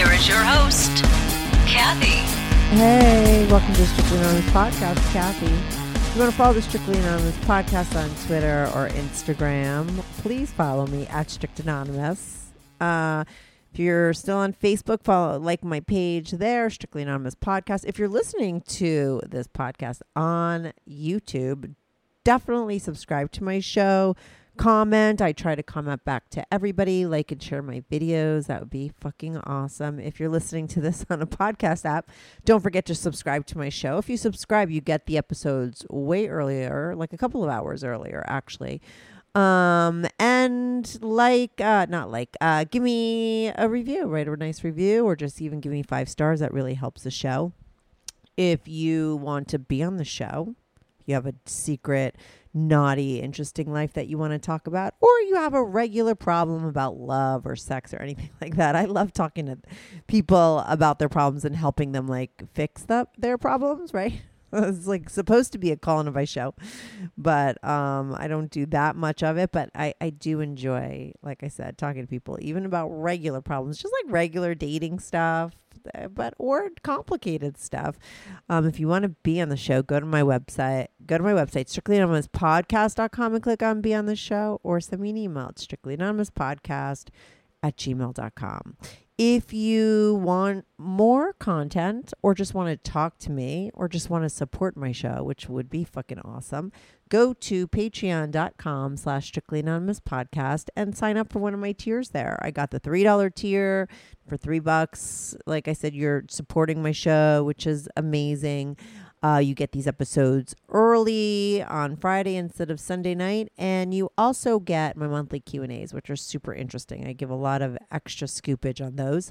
Here is your host, Kathy. Hey, welcome to Strictly Anonymous Podcast, Kathy. If you want to follow the Strictly Anonymous Podcast on Twitter or Instagram, please follow me at Strict Anonymous. Uh, if you're still on Facebook, follow like my page there, Strictly Anonymous Podcast. If you're listening to this podcast on YouTube, definitely subscribe to my show. Comment. I try to comment back to everybody. Like and share my videos. That would be fucking awesome. If you're listening to this on a podcast app, don't forget to subscribe to my show. If you subscribe, you get the episodes way earlier, like a couple of hours earlier, actually. Um, and like, uh, not like, uh, give me a review, write a nice review, or just even give me five stars. That really helps the show. If you want to be on the show, you have a secret, naughty, interesting life that you want to talk about, or you have a regular problem about love or sex or anything like that. I love talking to people about their problems and helping them like fix the, their problems, right? it's like supposed to be a call and advice show, but um, I don't do that much of it. But I, I do enjoy, like I said, talking to people even about regular problems, just like regular dating stuff, but or complicated stuff. Um, if you want to be on the show, go to my website. Go to my website, strictlyanonymouspodcast.com and click on be on the show or send me an email at strictlyanonymouspodcast at gmail.com. If you want more content or just want to talk to me or just want to support my show, which would be fucking awesome, go to patreon.com slash strictly anonymous podcast and sign up for one of my tiers there. I got the $3 tier for three bucks. Like I said, you're supporting my show, which is amazing. Uh, you get these episodes early on Friday instead of Sunday night, and you also get my monthly Q and A's, which are super interesting. I give a lot of extra scoopage on those.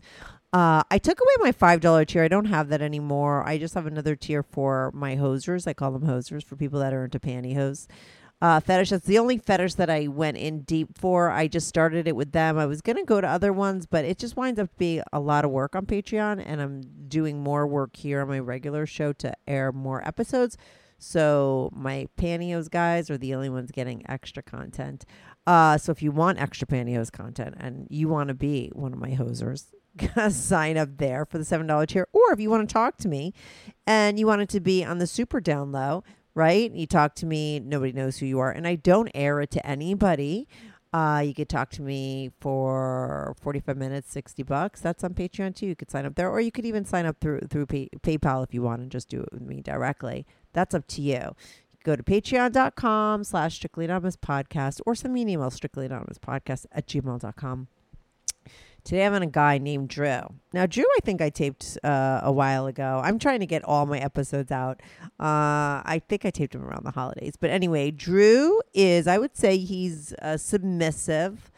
Uh, I took away my five dollar tier. I don't have that anymore. I just have another tier for my hosers. I call them hosers for people that are into pantyhose uh, fetish. That's the only fetish that I went in deep for. I just started it with them. I was going to go to other ones, but it just winds up being a lot of work on Patreon, and I'm doing more work here on my regular show to air more episodes. So my pantyhose guys are the only ones getting extra content. Uh, so if you want extra pantyhose content and you want to be one of my hosers, sign up there for the $7 tier. Or if you want to talk to me and you want it to be on the super down low, right? You talk to me, nobody knows who you are, and I don't air it to anybody. Uh, you could talk to me for 45 minutes, 60 bucks. That's on Patreon too. You could sign up there, or you could even sign up through through pay, PayPal if you want and just do it with me directly. That's up to you. Go to patreon.com slash strictly anonymous podcast or send me an email strictly anonymous podcast at gmail.com. Today I'm on a guy named Drew. Now, Drew, I think I taped uh, a while ago. I'm trying to get all my episodes out. Uh, I think I taped him around the holidays. But anyway, Drew is, I would say, he's a submissive,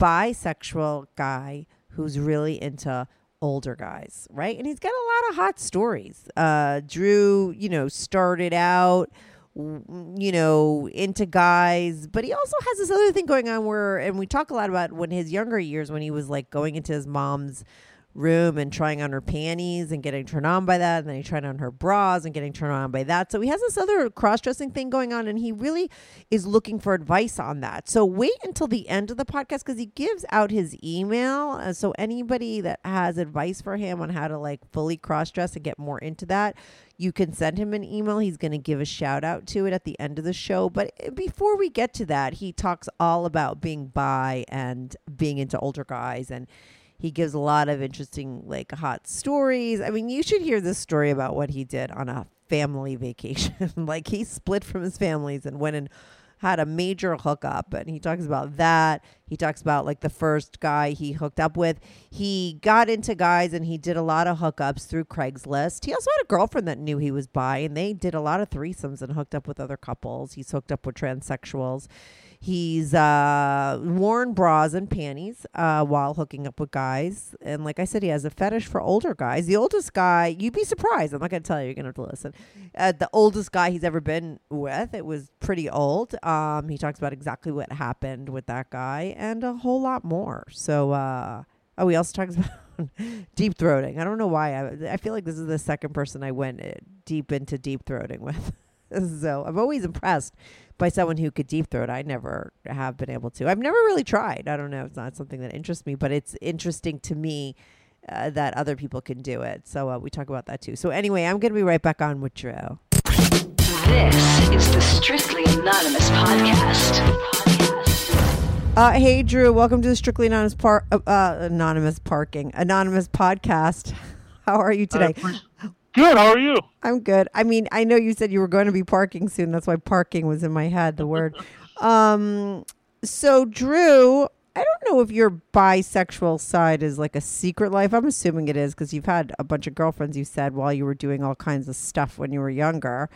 bisexual guy who's really into older guys, right? And he's got a lot of hot stories. Uh, Drew, you know, started out you know, into guys, but he also has this other thing going on where, and we talk a lot about when his younger years, when he was like going into his mom's room and trying on her panties and getting turned on by that. And then he tried on her bras and getting turned on by that. So he has this other cross dressing thing going on and he really is looking for advice on that. So wait until the end of the podcast because he gives out his email. Uh, so anybody that has advice for him on how to like fully cross dress and get more into that, you can send him an email. He's going to give a shout out to it at the end of the show. But eh, before we get to that, he talks all about being bi and being into older guys and he gives a lot of interesting, like, hot stories. I mean, you should hear this story about what he did on a family vacation. like, he split from his families and went and had a major hookup and he talks about that. He talks about like the first guy he hooked up with. He got into guys and he did a lot of hookups through craigslist. He also had a girlfriend that knew he was bi and they did a lot of threesomes and hooked up with other couples. He's hooked up with transsexuals He's uh, worn bras and panties uh, while hooking up with guys. And like I said, he has a fetish for older guys. The oldest guy, you'd be surprised. I'm not going to tell you, you're going to have to listen. Uh, the oldest guy he's ever been with, it was pretty old. Um, he talks about exactly what happened with that guy and a whole lot more. So, uh, oh, he also talks about deep throating. I don't know why. I, I feel like this is the second person I went uh, deep into deep throating with. so I'm always impressed by someone who could deep throat. I never have been able to. I've never really tried. I don't know. It's not something that interests me, but it's interesting to me uh, that other people can do it. So uh, we talk about that too. So anyway, I'm going to be right back on with Drew. This is the Strictly Anonymous podcast. Uh, hey, Drew. Welcome to the Strictly Anonymous par- uh, uh, Anonymous Parking Anonymous podcast. How are you today? Good. How are you? I'm good. I mean, I know you said you were going to be parking soon. That's why parking was in my head, the word. um, so, Drew, I don't know if your bisexual side is like a secret life. I'm assuming it is because you've had a bunch of girlfriends, you said, while you were doing all kinds of stuff when you were younger.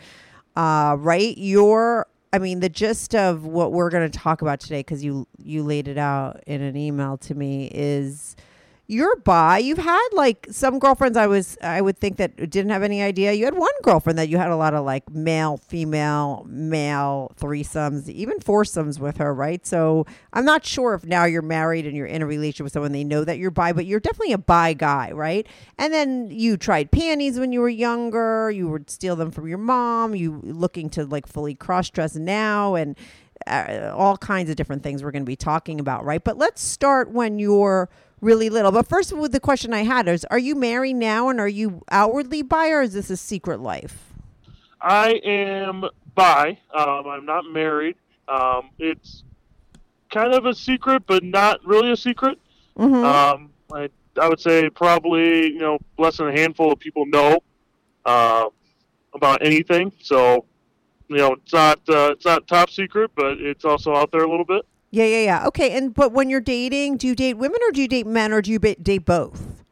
Uh, right? Your, I mean, the gist of what we're going to talk about today, because you, you laid it out in an email to me, is you're bi. You've had like some girlfriends. I was I would think that didn't have any idea. You had one girlfriend that you had a lot of like male, female, male threesomes, even foursomes with her, right? So I'm not sure if now you're married and you're in a relationship with someone they know that you're bi, but you're definitely a bi guy, right? And then you tried panties when you were younger. You would steal them from your mom. You looking to like fully cross dress now and. Uh, all kinds of different things we're going to be talking about, right? But let's start when you're really little. But first, with the question I had is: Are you married now, and are you outwardly bi, or is this a secret life? I am bi. Um, I'm not married. Um, it's kind of a secret, but not really a secret. Mm-hmm. Um, I, I would say probably you know less than a handful of people know uh, about anything. So you know it's not uh, it's not top secret, but it's also out there a little bit. Yeah, yeah, yeah. Okay, and but when you're dating, do you date women or do you date men or do you date both?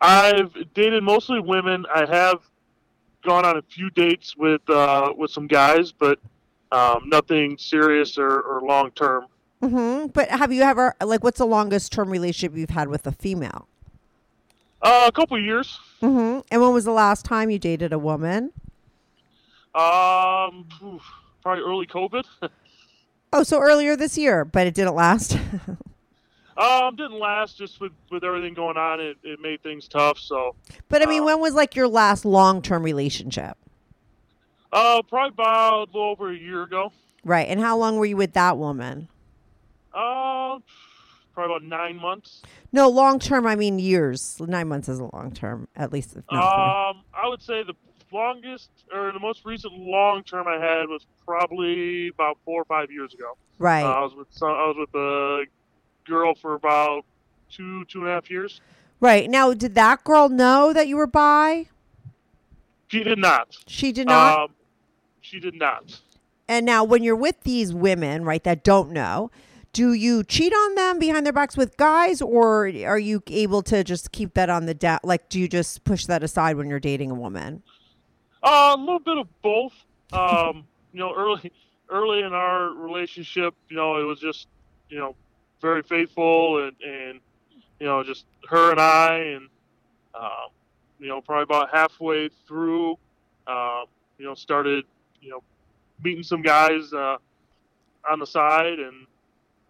I've dated mostly women. I have gone on a few dates with uh, with some guys, but um, nothing serious or, or long term. Mm-hmm. But have you ever like what's the longest term relationship you've had with a female? Uh, a couple years. Mm-hmm. And when was the last time you dated a woman? Um, probably early COVID. Oh, so earlier this year, but it didn't last. um, didn't last. Just with with everything going on, it, it made things tough. So. but I mean, Uh, when was like your last long term relationship? Uh, probably about a little over a year ago. Right. And how long were you with that woman? Uh, probably about nine months. No, long term. I mean years. Nine months is a long term, at least. If not Um, I would say the longest or the most recent long term I had was probably about four or five years ago. right. Uh, I was with some, I was with a girl for about two two and a half years. right. Now, did that girl know that you were bi? She did not. She did not. Um, she did not. and now, when you're with these women, right, that don't know, do you cheat on them behind their backs with guys, or are you able to just keep that on the da- like? Do you just push that aside when you're dating a woman? Uh, a little bit of both. Um, you know, early early in our relationship, you know, it was just you know very faithful and and you know just her and I and um, you know probably about halfway through, um, you know, started you know meeting some guys uh, on the side and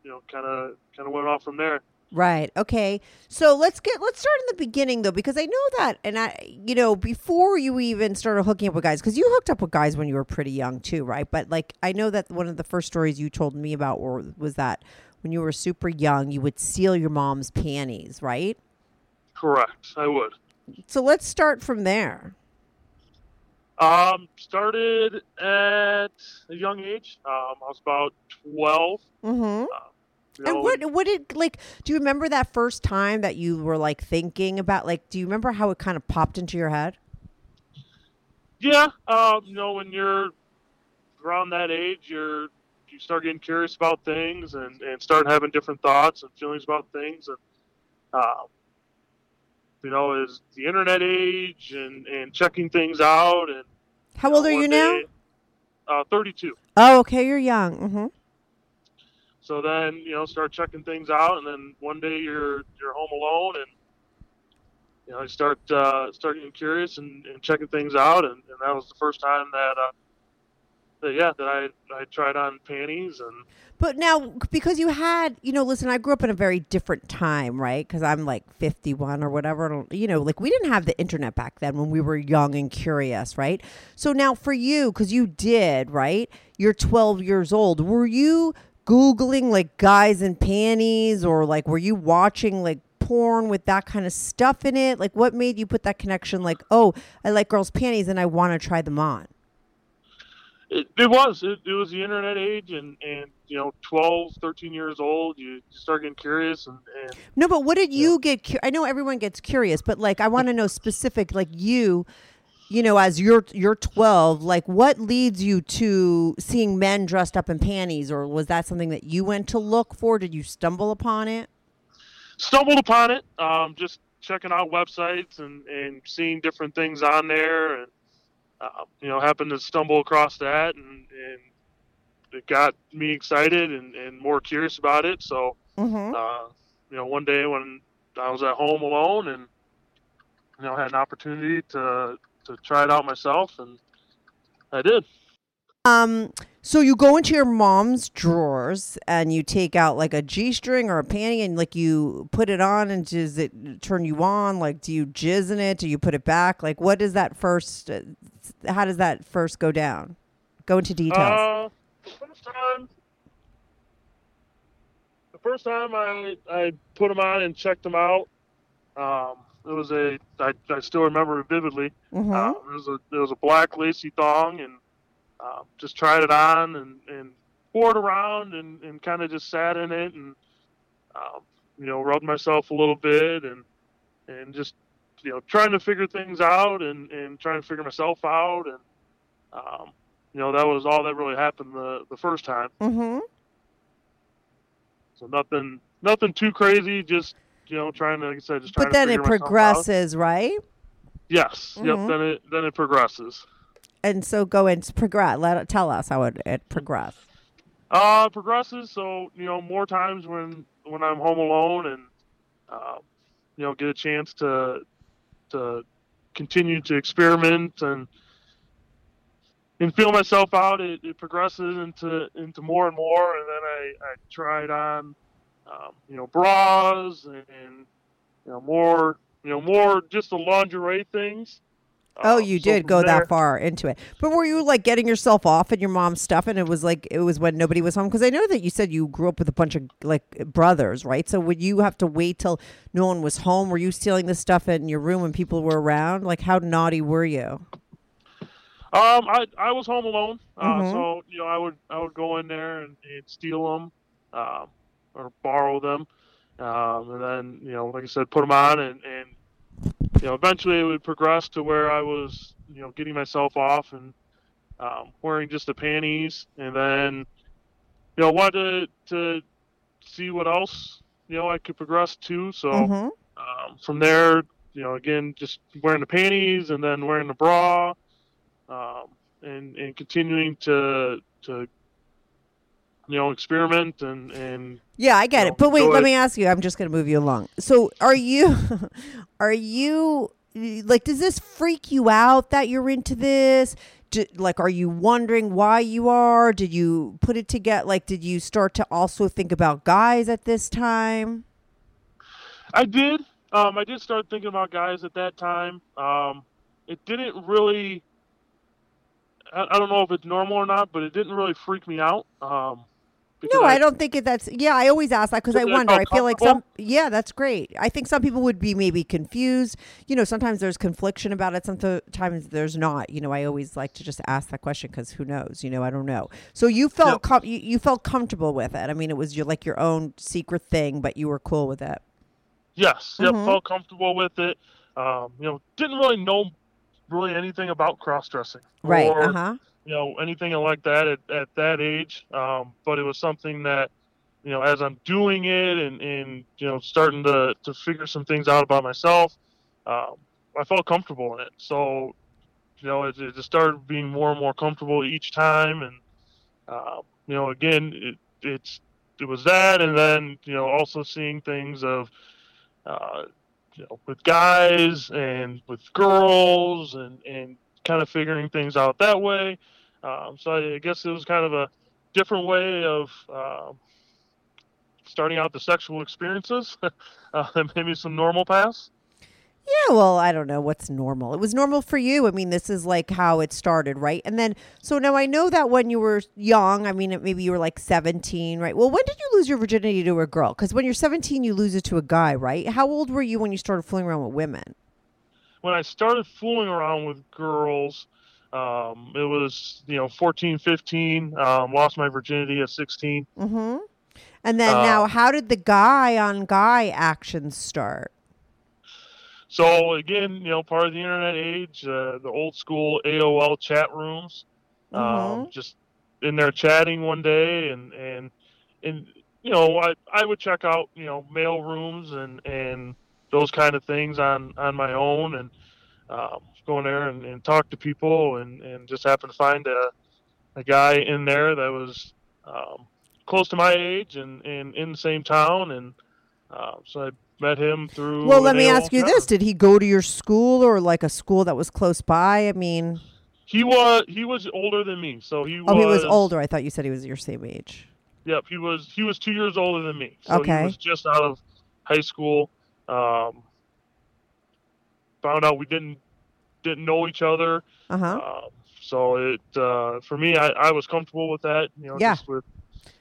you know kind of kind of went off from there. Right. Okay. So let's get let's start in the beginning though, because I know that, and I, you know, before you even started hooking up with guys, because you hooked up with guys when you were pretty young too, right? But like, I know that one of the first stories you told me about were, was that when you were super young, you would steal your mom's panties, right? Correct. I would. So let's start from there. Um, started at a young age. Um, I was about twelve. Mm-hmm. You And what what did like? Do you remember that first time that you were like thinking about like? Do you remember how it kind of popped into your head? Yeah. Um, you know, when you're around that age, you're you start getting curious about things and and start having different thoughts and feelings about things and um, you know, is the internet age and and checking things out and How old are you now? day- Uh, thirty-two. Oh, okay, you're young. Mm-hmm. So then you know start checking things out, and then one day you're you're home alone, and you know you start uh, start getting curious and, and checking things out, and, and that was the first time that. Uh, that yeah, that I I tried on panties and But now, because you had, you know, listen, I grew up in a very different time, right? Because I'm like 51 or whatever. You know, like we didn't have the internet back then when we were young and curious, right? So now for you, because you did, right? You're 12 years old. Were you Googling like guys in panties or like were you watching like porn with that kind of stuff in it? Like what made you put that connection like, oh, I like girls' panties and I want to try them on? it, it was it, it was the internet age and and you know 12 13 years old you, you start getting curious and, and No, but what did you get? Cu- I know everyone gets curious, but like I want to know specific, like you, you know, as you're you're 12, like what leads you to seeing men dressed up in panties, or was that something that you went to look for? Did you stumble upon it? stumbled upon it um, just checking out websites and and seeing different things on there and uh, you know happened to stumble across that and and it got me excited and, and more curious about it so Mm-hmm. uh, you know one day when I was at home alone and you know had an opportunity to to try it out myself and I did Um, so you go into your mom's drawers and you take out like a G string or a panty and like you put it on and does it turn you on? Like, do you jizz in it? Do you put it back? Like, what does that first? uh, How does that first go down? Go into details. Uh, the first time, the first time I I put them on and checked them out, um, it was a I, I still remember it vividly. Mhm. Um, it was a it was a black lacy thong and um, just tried it on and and wore it around and and kind of just sat in it and um, you know rubbed myself a little bit and and just you know trying to figure things out and and trying to figure myself out and um, you know that was all that really happened the the first time Mm-hmm. so nothing nothing too crazy just you know trying to like i said just trying But to then it figure myself out. progresses, right? yes Mhm. yep then it then it progresses And so go and progress. Let tell us how it, it progressed. uh progresses so you know more times when when i'm home alone and uh, you know get a chance to to continue to experiment and and feel myself out it, it progresses into into more and more and then i i tried on um, you know bras and, and you know more you know more just the lingerie things Oh, Um, you so did from go there- that far into it. But were you like getting yourself off and your mom's stuff and it was like it was when nobody was home because I know that you said you grew up with a bunch of like brothers, right? So would you have to wait till no one was home? Were you stealing this stuff in your room when people were around? Like how naughty were you? Um, I I was home alone, uh, Mhm. so you know I would I would go in there and, and steal them, um, or borrow them, um, and then you know like I said, put them on, and and you know eventually it would progress to where I was you know getting myself off and um, wearing just the panties, and then you know wanted to, to see what else you know I could progress to, so Mhm. um, from there, you know, again, just wearing the panties and then wearing the bra, um, and and continuing to to you know experiment and and Yeah, I get know, it. But wait, let ahead. me ask you. I'm just going to move you along. So, are you are you like does this freak you out that you're into this? Do, like are you wondering why you are? Did you put it together like did you start to also think about guys at this time? I did um, I did start thinking about guys at that time. Um, it didn't really. I, I don't know if it's normal or not, but it didn't really freak me out. Um, No, I, don't think it, that's. Yeah, I always ask that because I wonder. I feel like some. Yeah, that's great. I think some people would be maybe confused. You know, sometimes there's confliction about it. Sometimes there's not. You know, I always like to just ask that question because who knows? You know, I don't know. So you felt Yep. com- you, you felt comfortable with it. I mean, it was your like your own secret thing, but you were cool with it. Yes, yep, Mhm. felt comfortable with it. Um, you know, didn't really know really anything about cross dressing, Right. Or Uh huh. you know anything like that at, at that age. Um, but it was something that you know as I'm doing it and and you know starting to to figure some things out about myself, um, I felt comfortable in it. So you know it, it just started being more and more comfortable each time, and uh, you know again it, it's it was that, and then you know also seeing things of uh, you know with guys and with girls and and kind of figuring things out that way. Um, so I, guess it was kind of a different way of um starting out the sexual experiences, uh, maybe some normal paths. Yeah, well, I don't know what's normal. It was normal for you. I mean, this is like how it started, right? And then, so now I know that when you were young, I mean, maybe you were like 17, right? Well, when did you lose your virginity to a girl? Because when you're 17, you lose it to a guy, right? How old were you when you started fooling around with women? when I started fooling around with girls, um, it was, you know, 14, 15, um, lost my virginity at 16. Mm-hmm. And then Uh, now, how did the guy on guy actions start? So again, you know, part of the internet age, uh, the old school AOL chat rooms, um, Mhm. just in there chatting one day and, and, and, you know, I, I would check out, you know, male rooms and, and those kind of things on, on my own and, um, go in there and, and talk to people and, and just happen to find a, a guy in there that was, um, close to my age and, and in the same town. And, um, so I met him through. Well, let me ask you this. Did he go to your school or like a school that was close by? I mean, He was he was older than me, so he oh, was. he was older. I thought you said he was your same age. Yep, he was he was two years older than me. So Okay. he was just out of high school. Um, found out we didn't didn't know each other. Uh huh. Um, so it uh, for me, I, I was comfortable with that. You know, Yeah. just with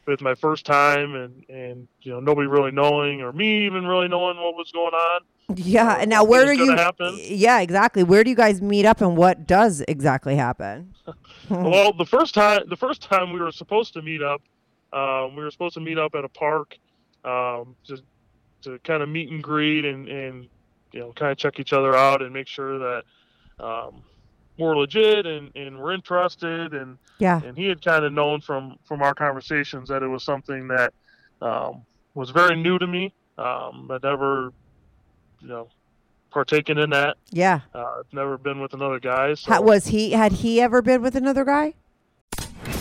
with my first time and and you know nobody really knowing or me even really knowing what was going on. Yeah, and now where do you? happen. Yeah, exactly. Where do you guys meet up, and what does exactly happen? Well, the first time the first time we were supposed to meet up, um, we were supposed to meet up at a park, um, just to kind of meet and greet and and you know kind of check each other out and make sure that um, we're legit and and we're interested and yeah, and he had kind of known from from our conversations that it was something that um, was very new to me. Um, I'd never you know partaken in that. yeah. Uh, I've never been with another guy. So. Ha- was he? Had he ever been with another guy?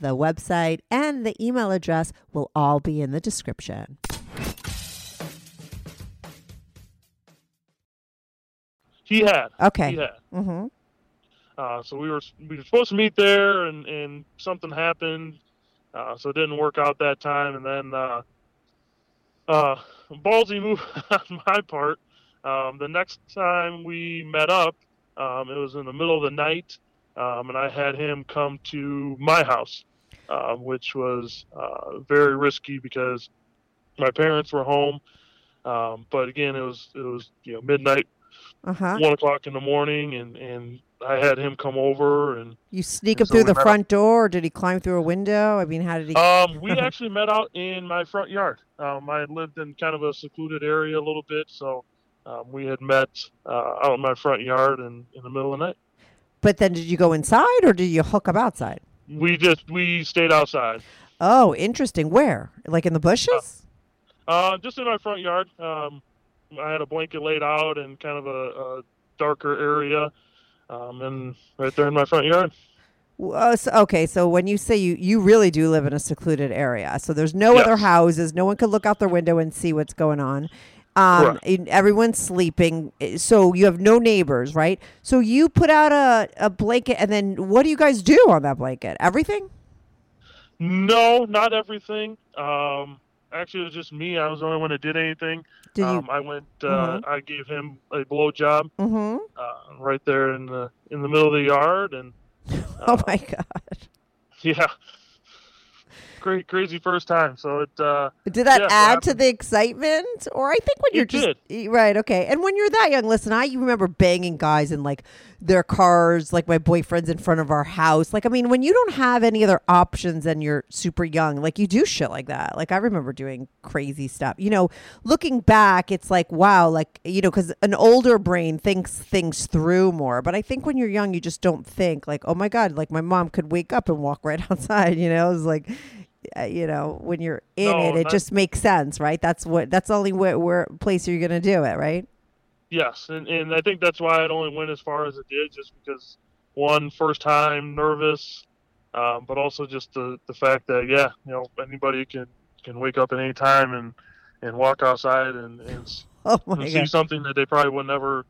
the website, and the email address will all be in the description. He had. Okay. He had. Mm-hmm. Uh, so we were we were supposed to meet there, and and something happened, uh, so it didn't work out that time. And then uh, uh, ballsy move on my part. Um, the next time we met up, um, it was in the middle of the night, um, and I had him come to my house, uh, which was uh, very risky because my parents were home. Um, but again, it was it was you know midnight, Uh huh. one o'clock in the morning, and and I had him come over, and You sneak And him so through the front door, or did he climb through a window? I mean, how did he? um, we actually met out in my front yard. Um, I had lived in kind of a secluded area a little bit, so um, we had met uh, out in my front yard in, in the middle of the night. but then did you go inside, or did you hook up outside? We just we stayed outside, Oh, interesting. Where? Like in the bushes? uh, just in my front yard. Um, I had a blanket laid out in kind of a, a darker area, um, and right there in my front yard. Uh, so, okay, so when you say you you really do live in a secluded area, so there's no other houses, no one could look out their window and see what's going on. Um, everyone's sleeping, eh, so you have no neighbors, right? So you put out a, a blanket, and then what do you guys do on that blanket? Everything? No, not everything. Um, actually, it was just me. I was the only one that did anything. Did um, I went. Uh, Mhm. I gave him a blow job. Mm-hmm. uh, right there in the in the middle of the yard, and Oh uh, my god! yeah, great, crazy first time. So it, uh, Did that Yeah, add to the excitement? Or I think when you're just y- right, okay. And when you're that young, listen, I you remember banging guys in like their cars, like my boyfriend's in front of our house. Like I mean, when you don't have any other options and you're super young, like you do shit like that. Like I remember doing crazy stuff. You know, looking back, it's like wow, like you know, cuz an older brain thinks things through more. But I think when you're young, you just don't think like, "Oh my god, like my mom could wake up and walk right outside," you know? It's like uh, you know, when you're in No, it, it just makes sense, right? That's what that's the only where, where place you're gonna do it, right? yes, and and I think that's why it only went as far as it did, just because one first time nervous, um, but also just the the fact that yeah, you know, anybody can can wake up at any time and and walk outside and, and Oh and see something that they probably would never,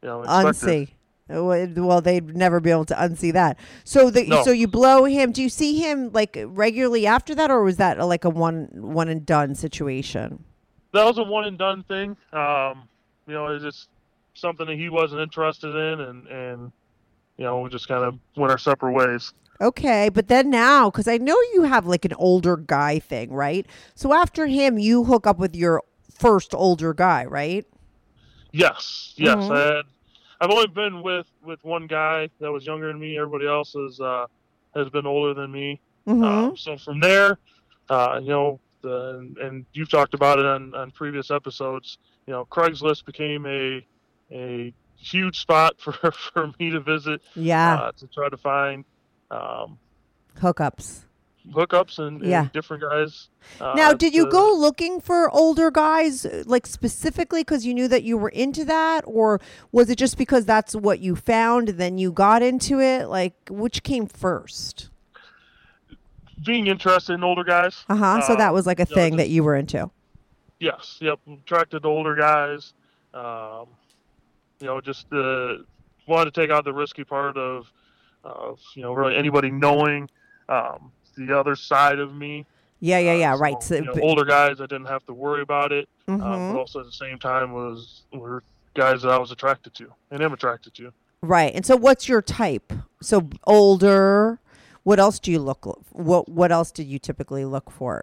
you know, expected. unsee. Well, well, they'd never be able to unsee that. So the No. so you blow him. Do you see him like regularly after that, or was that uh, like a one one and done situation? that was a one and done thing. Um, you know, it's just something that he wasn't interested in, and and you know, we just kind of went our separate ways. Okay, but then now, because I know you have like an older guy thing, right? So after him, you hook up with your first older guy, right? Yes, yes, Mhm. I had. I've only been with with one guy that was younger than me. Everybody else is uh, has been older than me. Mm-hmm. Um, so from there, uh, you know, the, and, and you've talked about it on, on previous episodes. You know, Craigslist became a a huge spot for for me to visit yeah, uh, to try to find um, hookups. Hookups and, and Yeah. different guys. Uh, Now, did you to- go looking for older guys, uh, like specifically because you knew that you were into that, or was it just because that's what you found and then you got into it? Like, which came first? being interested in older guys? Uh huh. so Uh, that was like a thing just- that you were into. Yes, yep. Attracted to older guys. Um, you know, just uh, wanted to take out the risky part of, of you know, really anybody knowing um, the other side of me. Yeah, yeah, Uh, yeah. so, right. So, you know, older guys, I didn't have to worry about it, uh, mhm. but also at the same time was were guys that I was attracted to and am attracted to. right. And so, what's your type? So older. What else do you look? What What else did you typically look for?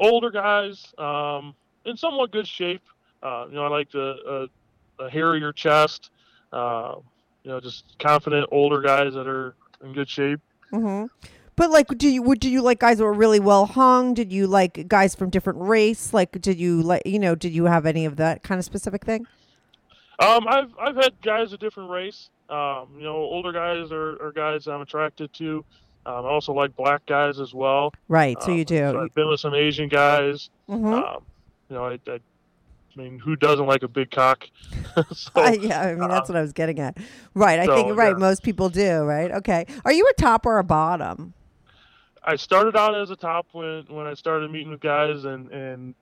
older guys um, in somewhat good shape. Uh, you know, I like the a, a hairier chest. Uh, you know, just confident older guys that are in good shape. Mm-hmm. But like, do you would do you like guys that were really well hung? Did you like guys from different race? Like, did you like you know? Did you have any of that kind of specific thing? Um, I've I've had guys of different race. Um, you know, older guys are, are guys I'm attracted to. Um, I also like black guys as well. Right. So Um, you do. So I've been with some Asian guys. Mhm. Um, you know, I, I, I mean, who doesn't like a big cock? so, Uh, yeah, I mean that's what I was getting at. Right, I think so, right. yeah. Most people do. Right. Okay. Are you a top or a bottom? I started out as a top when when I started meeting with guys, and and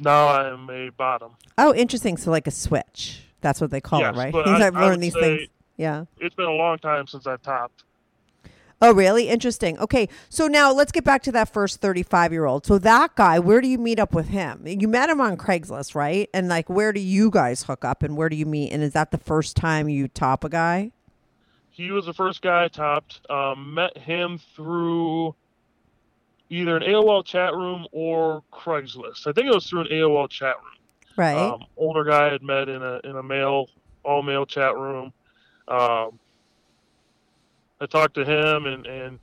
now I'm a bottom. Oh, interesting. So like a switch. That's what they call Yes, it, right? but I- I've learned these things. Yeah. It's been a long time since I've topped. Oh, really? Interesting. Okay. So now let's get back to that first 35 year old. So that guy, where do you meet up with him? You met him on Craigslist, right? And like, where do you guys hook up and where do you meet? And is that the first time you top a guy? He was the first guy I topped. Um, met him through either an AOL chat room or Craigslist. I think it was through an AOL chat room. Right. Um, older guy I had met in a in a male all male chat room. Um, I talked to him and and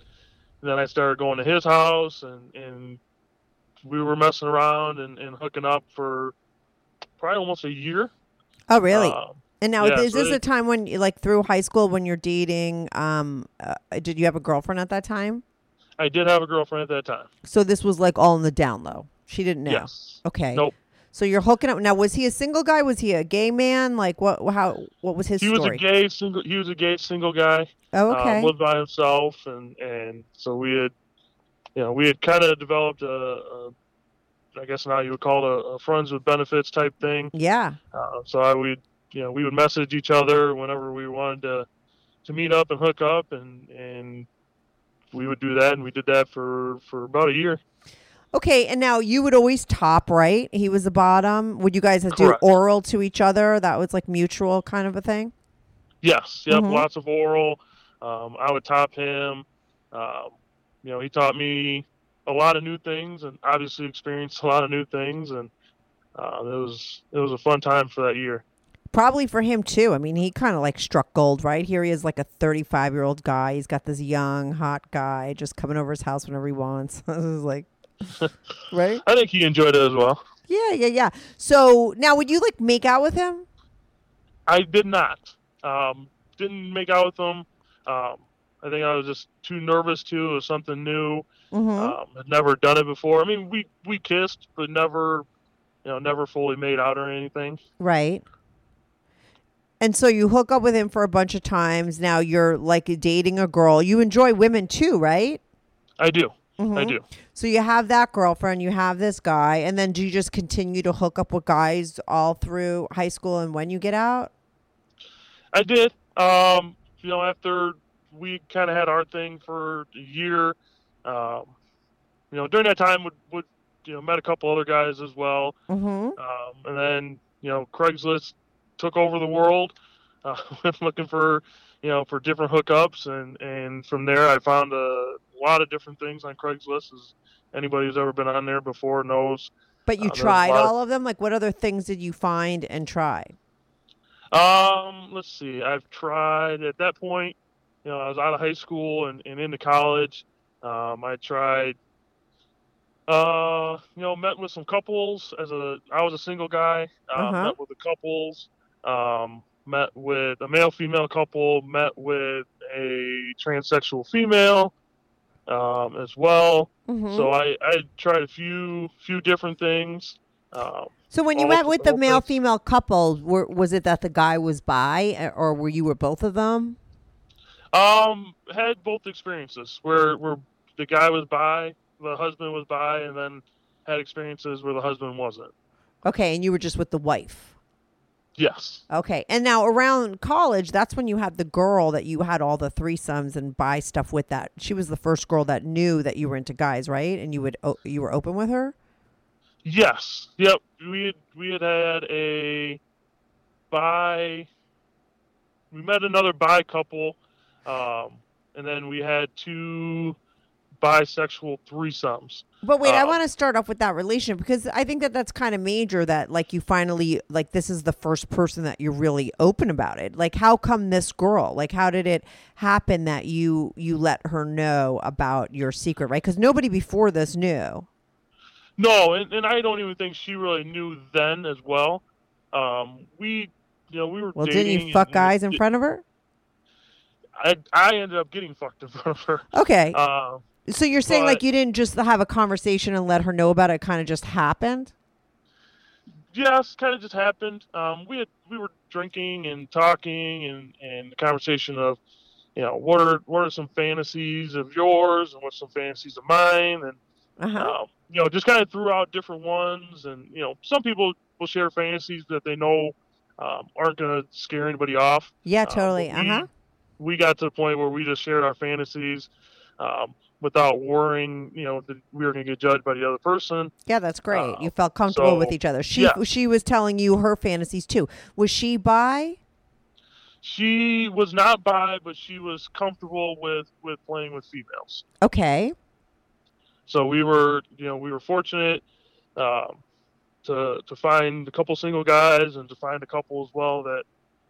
then I started going to his house and and we were messing around and, and hooking up for probably almost a year. oh, really? Um, and now yeah, is so this a time when, like, through high school when you're dating? Um, uh, did you have a girlfriend at that time? I did have a girlfriend at that time. So this was like all in the down low. She didn't know. Yes. Okay. Nope. So you're hooking up now. Was he a single guy? Was he a gay man? Like what? How? What was his He was a gay single. He was a gay single guy. oh, um, okay. lived by himself, and and so we had, you know, we had kind of developed a, a, I guess now you would call it a, a friends with benefits type thing. yeah. Uh, so I would, you know, we would message each other whenever we wanted to to meet up and hook up, and and we would do that, and we did that for for about a year. Okay. And now you would always top, right? He was the bottom. Would you guys do Correct. oral to each other? That was like mutual kind of a thing. Yes, yep, Mhm. lots of oral. Um, I would top him. Um, you know, he taught me a lot of new things, and obviously experienced a lot of new things, and uh, it was it was a fun time for that year. Probably for him too. I mean, he kind of like struck gold, right? Here he is, like a 35 year old guy. He's got this young, hot guy just coming over his house whenever he wants. this is like, right? I think he enjoyed it as well. Yeah, yeah, yeah. So now, would you like make out with him? I did not. Um, didn't make out with him. Um, I think I was just too nervous to. It was something new. Mm-hmm. Um, had never done it before. I mean, we we kissed, but never, you know, never fully made out or anything. Right. And so you hook up with him for a bunch of times. Now you're like dating a girl. You enjoy women too, right? I do. I Mhm. do. So you have that girlfriend, you have this guy, and then do you just continue to hook up with guys all through high school and when you get out? I did. Um, you know, after we kind of had our thing for a year, um, you know, during that time would would you know met a couple other guys as well, Mm-hmm. um, and then you know Craigslist took over the world. Uh, looking for you know for different hookups, and and from there I found a lot of different things on Craigslist. As anybody who's ever been on there before knows. But you Uh, tried lot of- all of them? Like what other things did you find and try? Um, let's see. I've tried at that point. You know, I was out of high school and, and into college. Um, I tried. Uh, you know, met with some couples as a. I was a single guy. Uh, Uh-huh. Met with the couples. Um, met with a male female couple. Met with a transsexual female. Um, as well. Mhm. So I I tried a few few different things. Um, So when you met with the male female couple, were, was it that the guy was bi, uh, or were you were both of them? Um, had both experiences where where the guy was bi, the husband was bi, and then had experiences where the husband wasn't. Okay, and you were just with the wife. Yes. Okay, and now around college, that's when you had the girl that you had all the threesomes and bi stuff with. That she was the first girl that knew that you were into guys, right? And you would you were open with her. Yes. Yep. We had we had had a bi. We met another bi couple, um, and then we had two bisexual threesomes. But wait, I Uh, want to start off with that relationship because I think that that's kind of major. That like you finally like this is the first person that you're really open about it. Like how come this girl? Like how did it happen that you you let her know about your secret? Right? Because nobody before this knew. No, and, and I don't even think she really knew then as well. Um, we, you know, we were. Well, didn't you fuck and- guys in front of her? I I ended up getting fucked in front of her. Okay, Uh, so you're saying like you didn't just have a conversation and let her know about it. Kind of just happened. yes, kind of just happened. Um, we had we were drinking and talking and and the conversation of, you know, what are what are some fantasies of yours and what's some fantasies of mine and Uh huh. um, you know just kind of threw out different ones and you know some people will share fantasies that they know um, aren't going to scare anybody off. yeah, uh, totally. Uh we- huh. We got to the point where we just shared our fantasies. Um, without worrying, you know, that we were going to get judged bi the other person. Yeah, that's great. Uh, you felt comfortable with each other. She yeah. she was telling you her fantasies too. Was she bi? She was not by, but she was comfortable with with playing with females. Okay. So we were, you know, we were fortunate um, to to find a couple single guys and to find a couple as well that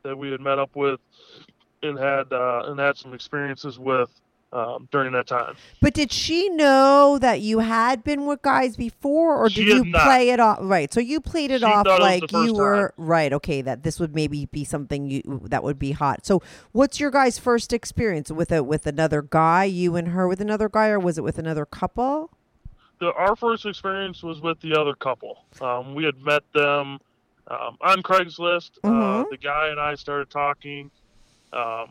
that we had met up with and had uh, and had some experiences with um, during that time. But did she know that you had been with guys before, or She did you play it off? Right. So you played it She off it like you were right. Okay, that this would maybe be something you that would be hot. So what's your guys' first experience with it? With another guy, you and her with another guy, or was it with another couple? The, our first experience was with the other couple. Um, we had met them um, on Craigslist. Uh, Mhm. the guy and I started talking um,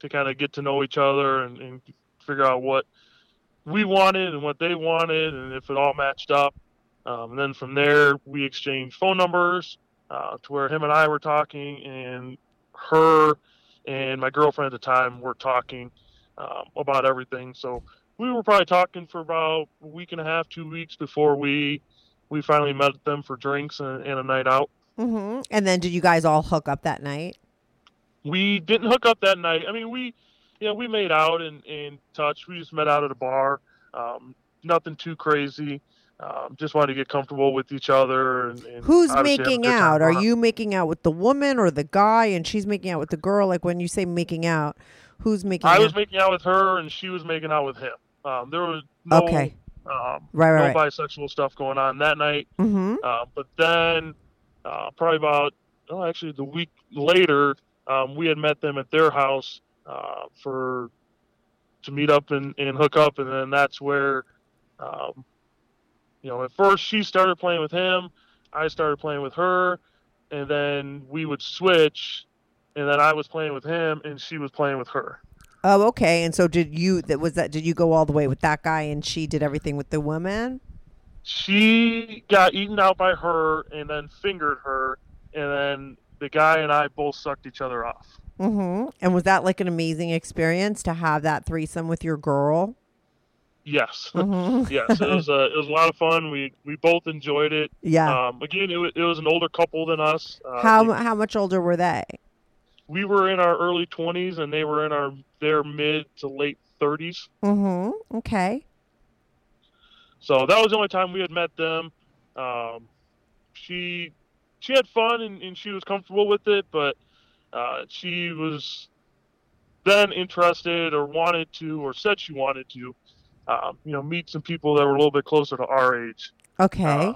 to kind of get to know each other and, and figure out what we wanted and what they wanted and if it all matched up. Um, and then from there, we exchanged phone numbers uh, to where him and I were talking, and her and my girlfriend at the time were talking um, about everything. So we were probably talking for about a week and a half, two weeks before we we finally met them for drinks and, and a night out. Mm-hmm. And then did you guys all hook up that night? We didn't hook up that night. I mean, we, know, we made out and, and touch. We just met out at a bar. Um, nothing too crazy. Um, just wanted to get comfortable with each other. And, and Who's obviously have a making out? Are you making out with the woman or the guy, and she's making out with the girl? Like when you say making out, who's making out I out? was making out with her, and she was making out with him. Um, there was no, Okay. um, Right, right, no right. bisexual stuff going on that night. mm-hmm. Uh, but then, uh, probably about, oh, actually, the week later, um, we had met them at their house uh, for to meet up and, and hook up, and then that's where, um, you know, at first she started playing with him, I started playing with her, and then we would switch, and then I was playing with him, and she was playing with her. Oh, okay. And so did you? That was that. Did you go all the way with that guy, and she did everything with the woman? she got eaten out by her and then fingered her and then the guy and i both sucked each other off Mm-hmm. And was that like an amazing experience to have that threesome with your girl? yes Mm-hmm. yes it was uh, it was a lot of fun we we both enjoyed it Yeah. um again it, wa- it was an older couple than us uh, how they- how much older were they? we were in our early 20s and they were in our their mid to late 30s Mm-hmm. Okay. so that was the only time we had met them um she she had fun and, and she was comfortable with it but uh, she was then interested or wanted to or said she wanted to um, you know meet some people that were a little bit closer to our age. Okay. uh,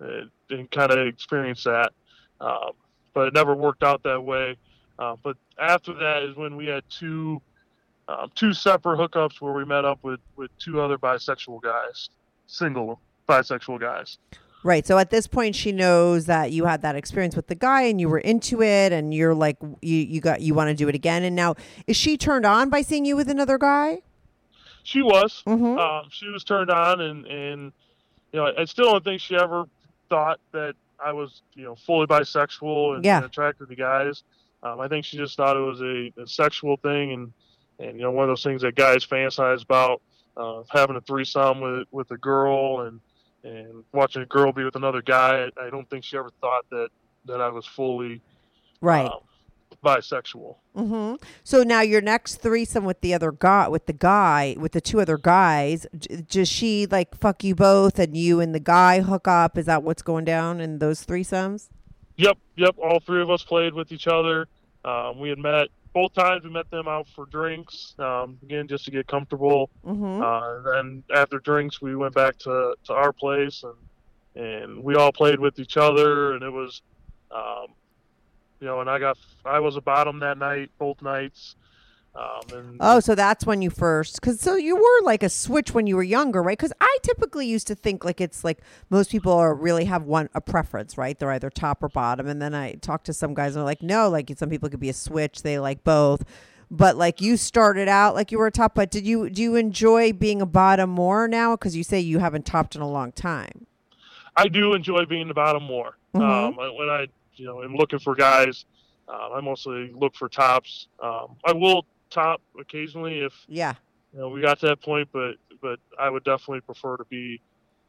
and, and kind of experience that. Um, but it never worked out that way. Uh, but after that is when we had two um, two separate hookups where we met up with with two other bisexual guys single bisexual guys Right. So at this point, she knows that you had that experience with the guy and you were into it, and you're like, you you got you want to do it again. And now, is she turned on by seeing you with another guy? she was Mm-hmm. um, she was turned on and and you know I, still don't think she ever thought that I was you know fully bisexual and, Yeah. and attracted to guys. Um, I think she just thought it was a, a sexual thing and and you know one of those things that guys fantasize about uh, having a threesome with with a girl and and watching a girl be with another guy. I, I don't think she ever thought that that I was fully right. um, bisexual. Mm-hmm. So now your next threesome with the other guy, with the guy, with the two other guys, j- does she like fuck you both, and you and the guy hook up? Is that what's going down in those threesomes? Yep, yep. All three of us played with each other. Um, we had met both times. We met them out for drinks. Um, again, just to get comfortable. Mm-hmm. Uh, then after drinks, we went back to, to our place and and we all played with each other. And it was, um, you know, and I got I was a bottom that night, both nights. Um, and Oh, so that's when you first, because so you were like a switch when you were younger, right? Because I typically used to think like it's like most people are really have one a preference, right? They're either top or bottom, and then I talked to some guys and they're like, no, like some people could be a switch, they like both. But like you started out like you were a top, but did you do you enjoy being a bottom more now? Because you say you haven't topped in a long time. I do enjoy being the bottom more. Mhm. Um, when I, you know, am looking for guys, uh, I mostly look for tops. Um, I will top occasionally if Yeah. you know we got to that point, but but I would definitely prefer to be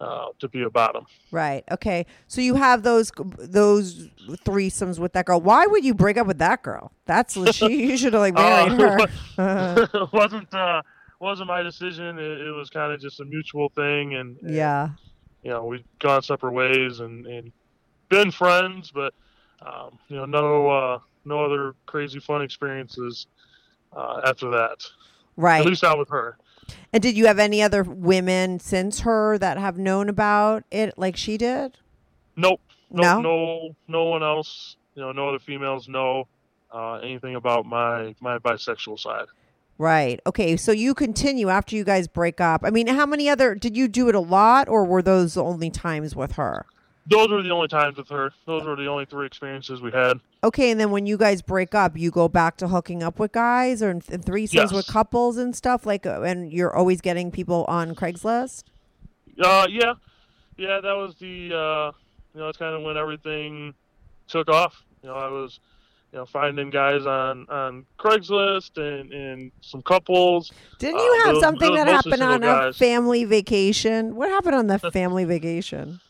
uh, to be a bottom. Right. Okay. So you have those those threesomes with that girl. Why would you break up with that girl? That's she. You should have like married Uh, her. it wasn't uh, wasn't my decision. It, it was kind of just a mutual thing, and, and, yeah. you know we've gone separate ways and, and been friends, but um, you know no uh, no other crazy fun experiences uh, after that. Right. At least not with her. And did you have any other women since her that have known about it like she did? Nope. No? No. No. No one else. You know, no other females know uh, anything about my my bisexual side. Right. Okay. So you continue after you guys break up. I mean, how many other did you do it a lot or were those the only times with her? Those were the only times with her. Those were the only three experiences we had. Okay, and then when you guys break up, you go back to hooking up with guys or in th- threesomes Yes. with couples and stuff like uh, and you're always getting people on Craigslist? Uh, yeah, yeah. That was the uh, you know, it's kind of when everything took off. You know, I was you know finding guys on on Craigslist and and some couples. Didn't Uh, you have those- something those that happened on single a family vacation? What happened on the family vacation?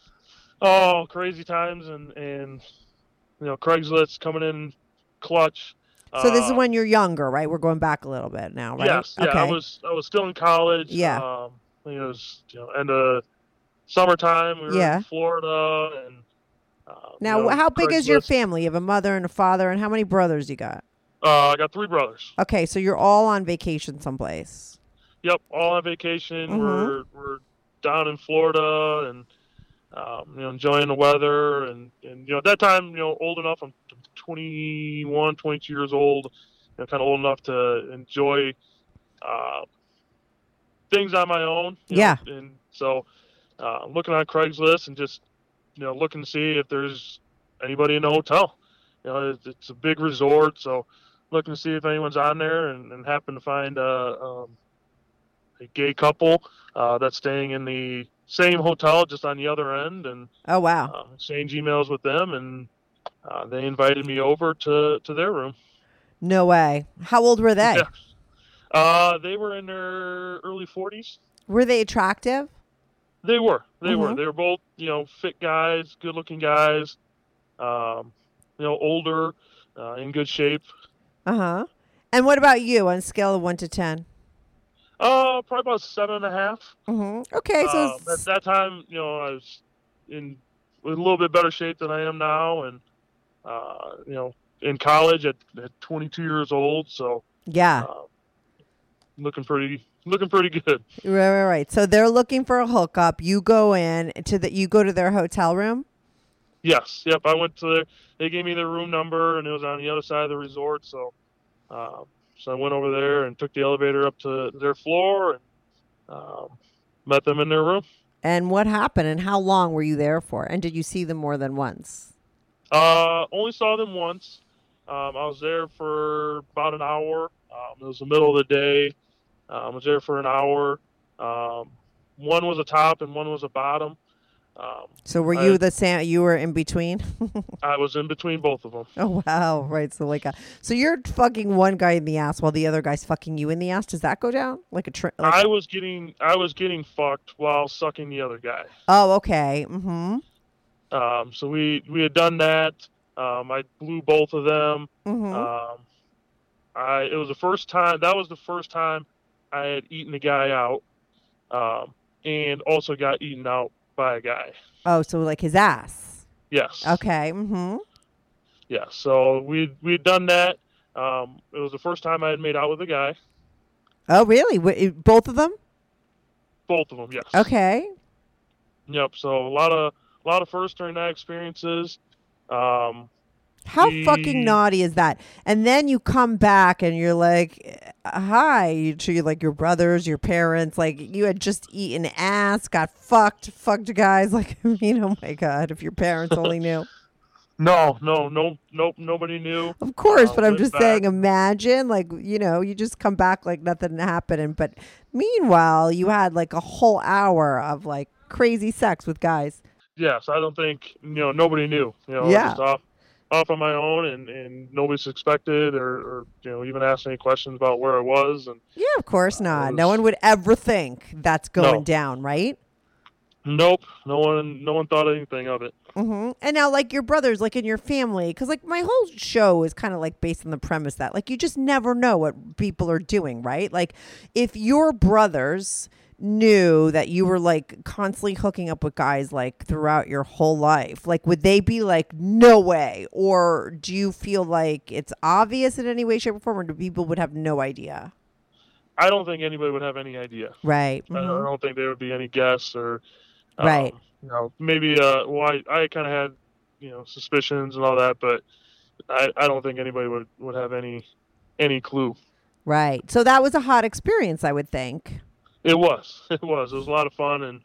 Oh, crazy times and and you know Craigslist coming in clutch. So this is Uh, when you're younger, right? We're going back a little bit now, right? Yes, yeah. Okay. I was I was still in college. Yeah. Um, think it was you know end of summertime. We were Yeah. in Florida, and uh, Now, you know, how big is your family? You have a mother and a father, and how many brothers you got? Uh, I got three brothers. Okay, so you're all on vacation someplace. Yep, all on vacation. Mhm. We're we're down in Florida and um, you know enjoying the weather and, and you know at that time you know old enough. I'm 21, 22 years old. You know, kind of old enough to enjoy uh, things on my own. you know, Yeah. and so uh, looking on Craigslist and just you know looking to see if there's anybody in the hotel. You know, it's, it's a big resort, so looking to see if anyone's on there and, and happen to find uh, um, a gay couple uh, that's staying in the same hotel just on the other end and Oh wow. uh, exchange emails with them and uh, they invited me over to, to their room. No way. How old were they? Yeah. Uh, they were in their early 40s. Were they attractive? They were. They were. Mhm. They were both, you know, fit guys, good looking guys, um, you know, older, uh, in good shape. Uh huh. And what about you on a scale of one to ten? Uh, probably about seven and a half. Mm-hmm. Okay, so Um, at that time, you know, I was in a little bit better shape than I am now, and uh, you know, in college at, at 22 years old, so yeah, uh, looking pretty, looking pretty good. right, right, right. So they're looking for a hookup. You go in to the. You go to their hotel room. Yes, yep. I went to their, they gave me their room number, and it was on the other side of the resort, so um, so I went over there and took the elevator up to their floor and um, met them in their room. And what happened? And how long were you there for? And did you see them more than once? Uh, only saw them once. Um, I was there for about an hour. Um, it was the middle of the day. Um, I was there for an hour. Um, one was a top and one was a bottom. Um, So were I- you the sam? You were in between. I was in between both of them. oh wow! Right. So like, a, so you're fucking one guy in the ass while the other guy's fucking you in the ass. Does that go down like a? Tri- like I was getting I was getting fucked while sucking the other guy. oh, okay. Mm-hmm. Um, so we we had done that. Um, I blew both of them. Mm-hmm. Um, I it was the first time that was the first time I had eaten the guy out, um, and also got eaten out by a guy. oh, so like his ass. Yes. Okay. Mm-hmm. Yeah. So we we had done that. Um, it was the first time I had made out with a guy. Oh, really? Both of them? Both of them. Yes. Okay. Yep. So a lot of a lot of first during that experiences. Um, How fucking naughty is that? And then you come back and you're like, "Hi," you treat like your brothers, your parents, like you had just eaten ass, got fucked, fucked guys. Like, I mean, oh my god, if your parents only knew. no, no, no, nope. Nobody knew. Of course, Uh, but I'm just back. saying, imagine, like, you know, you just come back like nothing happened. And, but meanwhile, you had like a whole hour of like crazy sex with guys. Yes, I don't think you know nobody knew. You know, Yeah. just off off on my own, and and nobody suspected or, or you know even asked any questions about where I was. And Yeah, of course not. was- No one would ever think that's going No. down, right? nope, no one no one thought anything of it. hmm And now, like your brothers, like in your family, because like my whole show is kind of like based on the premise that like you just never know what people are doing, right? Like if your brothers knew that you were like constantly hooking up with guys like throughout your whole life, like would they be like, no way? Or do you feel like it's obvious in any way, shape, or form, or do people would have no idea? I don't think anybody would have any idea. Right. I, don't, I don't think there would be any guess or um, Right. You know, maybe uh, well, I, I kind of had you know suspicions and all that, but I, I don't think anybody would would have any any clue. Right. So that was a hot experience, I would think. It was. It was. It was a lot of fun, and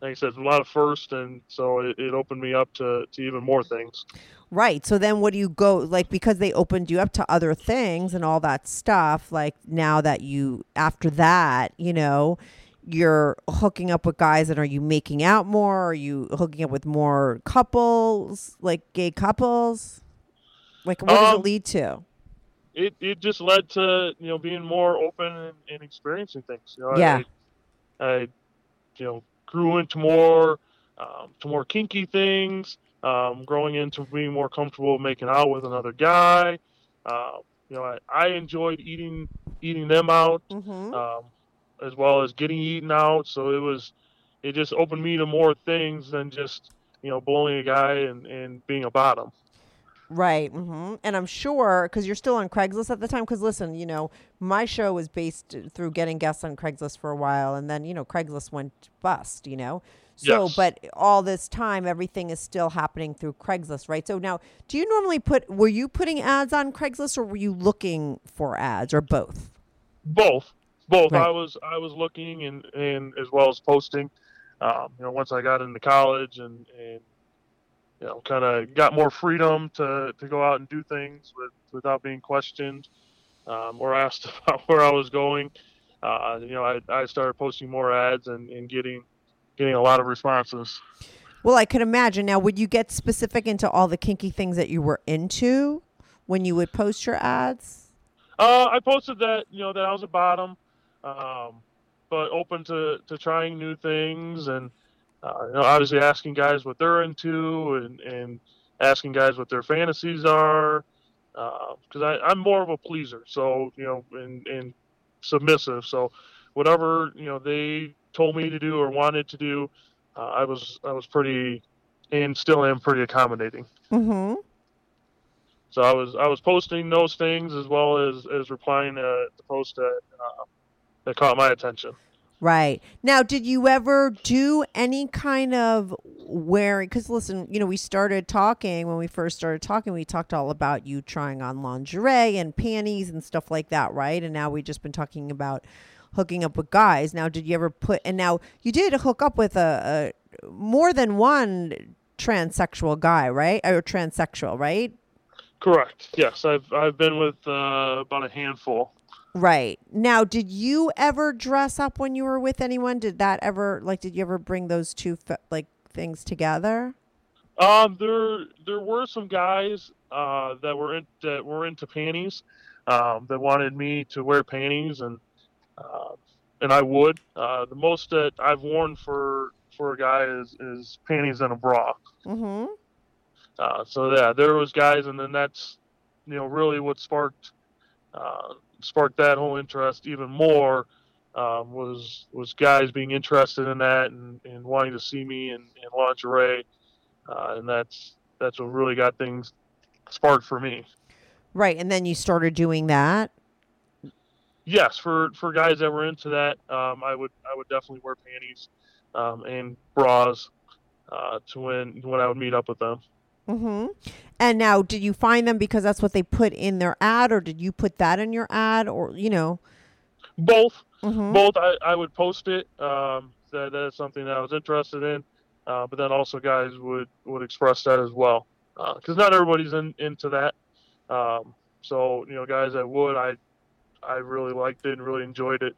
like I said, a lot of first, and so it, it opened me up to, to even more things. Right. So then what do you go like because they opened you up to other things and all that stuff, like now that you after that, you know, you're hooking up with guys and are you making out more? Are you hooking up with more couples, like gay couples? Like what does it Um, lead to? It it just led to you know being more open and, and experiencing things. You know, Yeah. I, I you know grew into more um, to more kinky things. Um, growing into being more comfortable making out with another guy. Uh, you know, I, I enjoyed eating eating them out. Mm-hmm. Um, as well as getting eaten out. So it was, it just opened me to more things than just you know bullying a guy and and being a bottom. Right. hmm And I'm sure because you're still on Craigslist at the time. Because listen, you know, my show was based through getting guests on Craigslist for a while, and then you know Craigslist went bust. You know. So, Yes. but all this time, everything is still happening through Craigslist, right? So now, do you normally put? Were you putting ads on Craigslist, or were you looking for ads, or both? both both Right. i was i was looking and and as well as posting um, you know once i got into college and and you know kind of got more freedom to to go out and do things with without being questioned um, or asked about where i was going uh, you know I, I started posting more ads and, and getting getting a lot of responses Well, I could imagine. Now, would you get specific into all the kinky things that you were into when you would post your ads? Uh, I posted that you know that I was a bottom, um, but open to, to trying new things and you know obviously asking guys what they're into and, and asking guys what their fantasies are because I I'm more of a pleaser so you know and, and submissive so whatever you know they told me to do or wanted to do uh, I was I was pretty and still am pretty accommodating. Mm-hmm. So I was I was posting those things as well as as replying to the post that uh, that caught my attention. Right. Now, did you ever do any kind of wearing? Because listen, you know, we started talking when we first started talking, we talked all about you trying on lingerie and panties and stuff like that, right? And now we've just been talking about hooking up with guys. Now, did you ever put, and now you did hook up with a, a more than one transsexual guy, right? Or transsexual, right? Correct. Yes, I've I've been with uh, about a handful. Right. Now, did you ever dress up when you were with anyone? Did that ever like did you ever bring those two like things together? Um, there there were some guys uh, that were in, that were into panties um, that wanted me to wear panties and uh, and I would. Uh, the most that I've worn for for a guy is is panties and a bra. Mhm. Uh, so yeah, there was guys, and then that's you know really what sparked uh, sparked that whole interest even more um, was was guys being interested in that and, and wanting to see me in, in lingerie, uh, and that's that's what really got things sparked for me. Right. And then you started doing that. Yes, for for guys that were into that, um, I would I would definitely wear panties um, and bras uh, to when when I would meet up with them. Mhm. And now did you find them because that's what they put in their ad or did you put that in your ad or you know? Both. Mhm. both I, I would post it um, that that is something that I was interested in uh, but then also guys would would express that as well because not everybody's in, into that um, so you know guys that would I I really liked it and really enjoyed it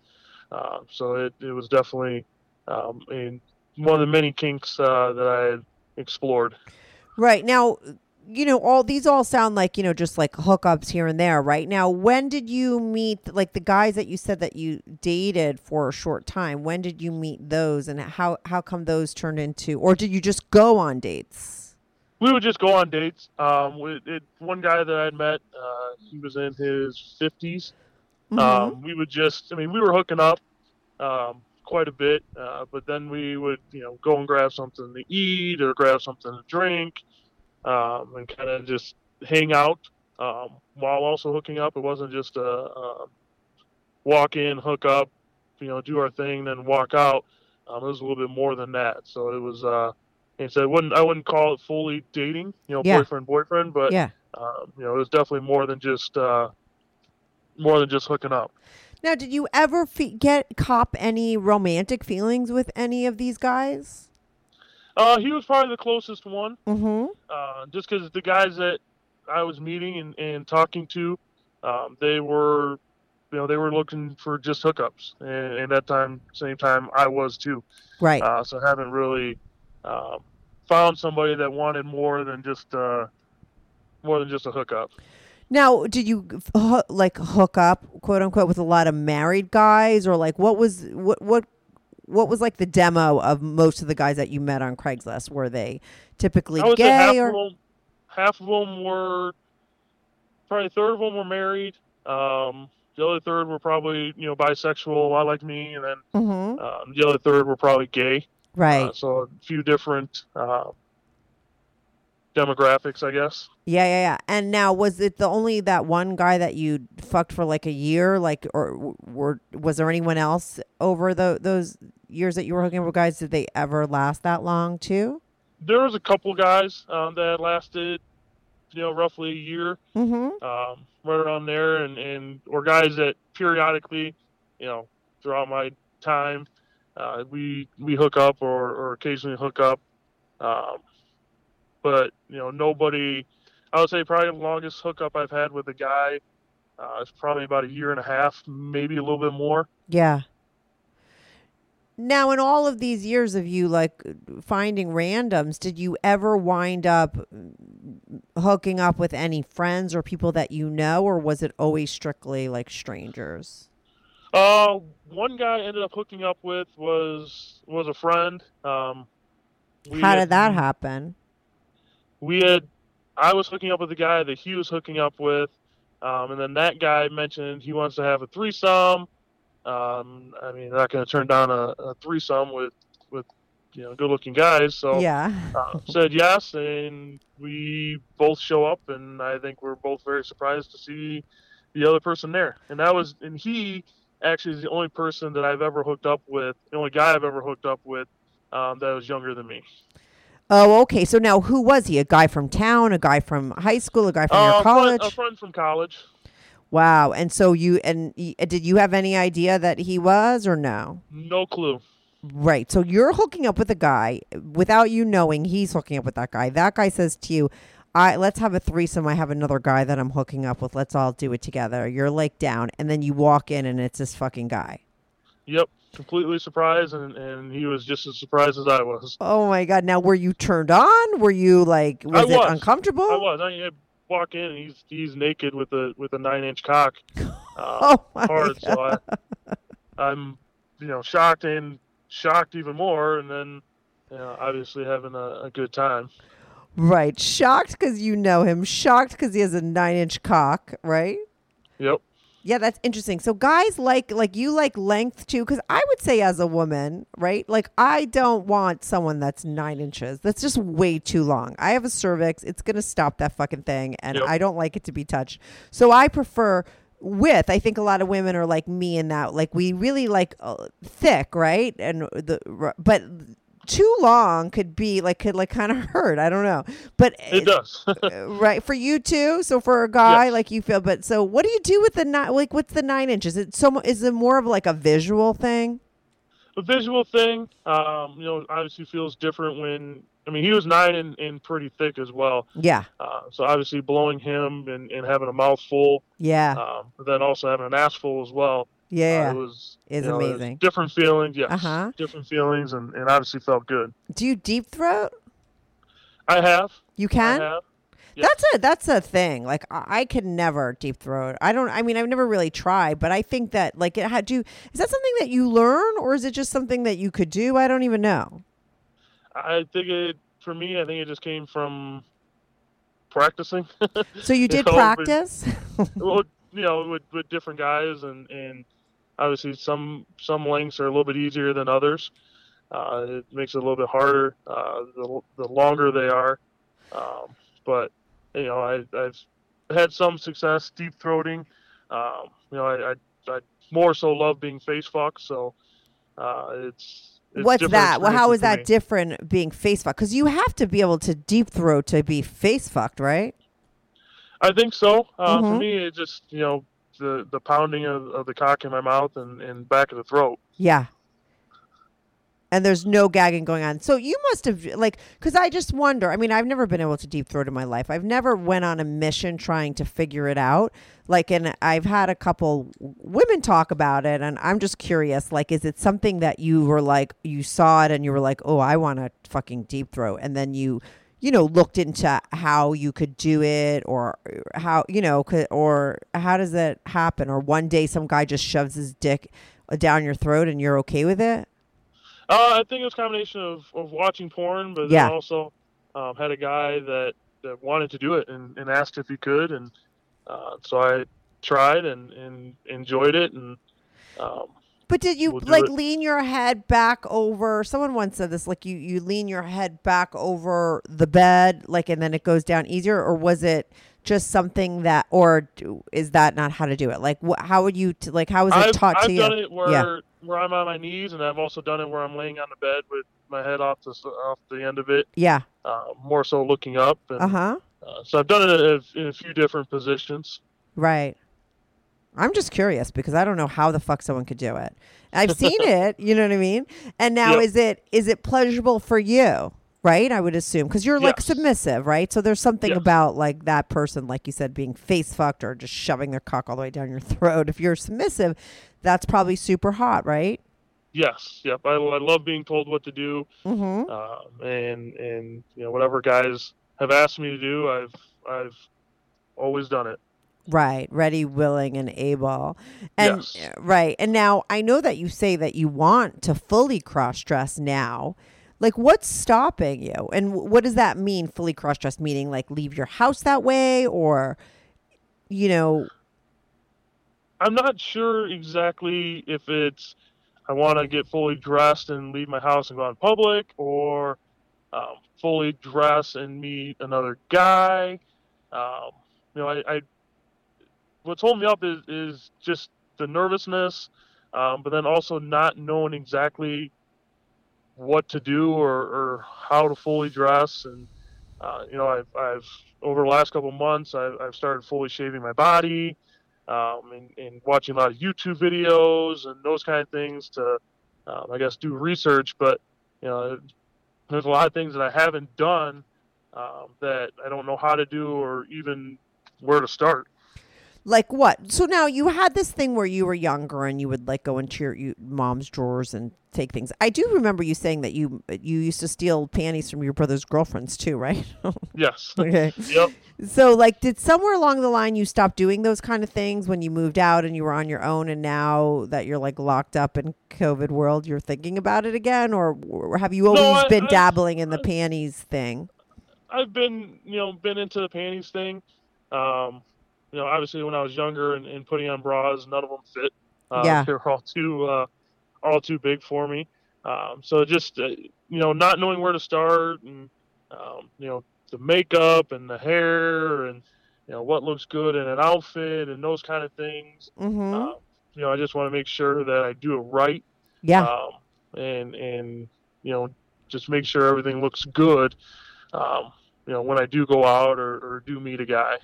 uh, so it, it was definitely um, in one of the many kinks uh, that I had explored Right. Now, you know, all these all sound like, you know, just like hookups here and there, right? Now, when did you meet like the guys that you said that you dated for a short time? When did you meet those and how how come those turned into or did you just go on dates? we would just go on dates. Um, with it, one guy that I'd met, uh, he was in his 50s. Mhm. Um, we would just, I mean, we were hooking up um, quite a bit, uh, but then we would, you know, go and grab something to eat or grab something to drink um, and kind of just hang out um, while also hooking up. It wasn't just a, a walk in, hook up, you know, do our thing, then walk out. Um, it was a little bit more than that. So it was, uh, and so I wouldn't, I wouldn't call it fully dating, you know, Yeah. boyfriend, boyfriend, but yeah. um, you know, it was definitely more than just, uh, more than just hooking up. Now, did you ever fe- get cop any romantic feelings with any of these guys? Uh, he was probably the closest one, Mhm. uh, just because the guys that I was meeting and, and talking to, um, they were, you know, they were looking for just hookups, and, and that time, same time, I was too. Right. Uh, so I haven't really um, found somebody that wanted more than just uh, more than just a hookup. Now, did you like hook up, quote unquote, with a lot of married guys, or like what was what what what was like the demo of most of the guys that you met on Craigslist? Were they typically would half gay of or them, half of them were probably a third of them were married. Um, the other third were probably you know bisexual, a lot like me, and then Mm-hmm. um, the other third were probably gay. Right. Uh, so a few different uh, demographics, I guess. Yeah, yeah, yeah. And now, was it the only that one guy that you fucked for like a year, like, or were was there anyone else over the those years that you were hooking up with guys? Did they ever last that long too? There was a couple guys um, that lasted, you know, roughly a year, Mm-hmm. um, right around there, and, and or guys that periodically, you know, throughout my time, uh, we we hook up or, or occasionally hook up, um, but you know, nobody. I would say probably the longest hookup I've had with a guy uh, is probably about a year and a half, maybe a little bit more. Yeah. Now, in all of these years of you like finding randoms, did you ever wind up hooking up with any friends or people that you know, or was it always strictly like strangers? Uh, one guy I ended up hooking up with was was a friend. Um, How had- did that happen? We had, I was hooking up with the guy that he was hooking up with, um, and then that guy mentioned he wants to have a threesome. Um, I mean, not going to turn down a, a threesome with with you know good looking guys. So Yeah. uh, said yes, and we both show up, and I think we're both very surprised to see the other person there. And that was, and he actually is the only person that I've ever hooked up with, the only guy I've ever hooked up with um, that was younger than me. Oh, okay. So now, who was he? A guy from town? A guy from high school? A guy from Uh, your a friend- college? a friend from college. Wow. And so you and did you have any idea that he was or no? No clue. Right. So you're hooking up with a guy without you knowing he's hooking up with that guy. That guy says to you, "I let's have a threesome. I have another guy that I'm hooking up with. Let's all do it together." You're like down, and then you walk in, and it's this fucking guy. Yep, completely surprised, and, and he was just as surprised as I was. Oh my god! Now, were you turned on? Were you like, was, I it uncomfortable? I was. I, walk in, and he's he's naked with a with a nine inch cock. Uh, Oh my hard. So I, I'm, you know, shocked and shocked even more, and then, you know, obviously having a, a good time. Right. Shocked because you know him. Shocked because he has a nine inch cock. Right. Yep. Yeah, that's interesting. So guys like like you like length too, because I would say as a woman, right? Like I don't want someone that's nine inches. That's just way too long. I have a cervix. It's gonna stop that fucking thing, and Yep. I don't like it to be touched. So I prefer width. I think a lot of women are like me in that. Like we really like uh, thick, right? And the but too long could be like could like kind of hurt. I don't know, but It does. uh, right for you too so for a guy Yes. like you feel but so what do you do with the nine like what's the nine inches it so is it more of like a visual thing a visual thing, um, you know, obviously feels different when. I mean, he was nine and, and pretty thick as well. yeah Uh, so obviously blowing him and, and having a mouth full, yeah um, but then also having an ass full as well. Yeah Uh, it was Is you know, it was amazing. Different feelings, yes. Uh-huh. Different feelings, and, and obviously felt good. do you deep throat I have. you can I have. That's a that's a thing like I, I could never deep throat i don't i mean i've never really tried but i think that like it had to is that something that you learn or is it just something that you could do i don't even know I think it for me. I think it just came from practicing. so you did know, but- practice well, you know, with, with different guys, and and obviously some some lengths are a little bit easier than others. Uh, it makes it a little bit harder uh, the the longer they are. Um, but you know, I, I've had some success deep throating. Um, you know, I, I, I more so love being face fucked, so uh, it's, it's What's that? Well, how is that me. different being face fucked? Because you have to be able to deep throat to be face fucked, right? I think so. Uh, Mhm. For me, it just you know the the pounding of, of the cock in my mouth and, and back of the throat. Yeah. And there's no gagging going on. So you must have like cuz I just wonder. I mean, I've never been able to deep throat in my life. I've never went on a mission trying to figure it out. Like and I've had a couple women talk about it and I'm just curious like is it something that you were like you saw it and you were like, "Oh, I want to fucking deep throat." And then you you know looked into how you could do it or how you know could, or how does that happen or one day some guy just shoves his dick down your throat and you're okay with it Uh, I think it was a combination of, of watching porn, but Yeah. then also um, had a guy that, that wanted to do it and, and asked if he could, and uh, so I tried and, and enjoyed it and um, But did you We'll like it. lean your head back over? Someone once said this, like you you lean your head back over the bed, like, and then it goes down easier, or was it just something that, or do- is that not how to do it? Like, wh- how would you t- like? How was it I've, taught I've to you? I've done it where Yeah. where I'm on my knees, and I've also done it where I'm laying on the bed with my head off the off the end of it, Yeah. uh, more so looking up. Uh huh. uh, so I've done it in a, in a few different positions. Right. I'm just curious because I don't know how the fuck someone could do it. I've seen it, you know what I mean? And now Yep. is it is it pleasurable for you? Right? I would assume because you're like submissive, right? So there's something Yes. about like that person like you said being face fucked or just shoving their cock all the way down your throat. If you're submissive, that's probably super hot, right? Yes, yep. I, I love being told what to do, Mhm. um, and and you know whatever guys have asked me to do, I've I've always done it. Right, ready, willing, and able. And Yes. uh, right. And now I know that you say that you want to fully cross dress now. Like what's stopping you? And what does that mean fully cross dress meaning like leave your house that way or you know, I'm not sure exactly if it's I want to get fully dressed and leave my house and go out in public, or um, fully dress and meet another guy. Um, you know, I, I what's holding me up is, is just the nervousness, um, but then also not knowing exactly what to do or, or how to fully dress. And uh, you know, I've, I've over the last couple months, I've, I've started fully shaving my body um, and, and watching a lot of YouTube videos and those kind of things to, um, I guess, do research. But you know, there's a lot of things that I haven't done um, that I don't know how to do or even where to start. Like what? So now you had this thing where you were younger and you would like go into your you, mom's drawers and take things. I do remember you saying that you you used to steal panties from your brother's girlfriends too, right? Yes. okay. yep. So, like, did somewhere along the line you stop doing those kind of things when you moved out and you were on your own, and now that you're like locked up in COVID world, you're thinking about it again, or, or have you always I- been I- dabbling in the panties thing? I've been, you know, been into the panties thing. Um, you know, obviously when I was younger and, and putting on bras, none of them fit. Uh, Yeah. They were all too, uh, all too big for me. Um, so just, uh, you know, not knowing where to start and, um, you know, the makeup and the hair and, you know, what looks good in an outfit and those kind of things. Mm-hmm. Um, you know, I just want to make sure that I do it right. yeah. Um, and, and, you know, just make sure everything looks good. Um, you know, when I do go out or, or do meet a guy.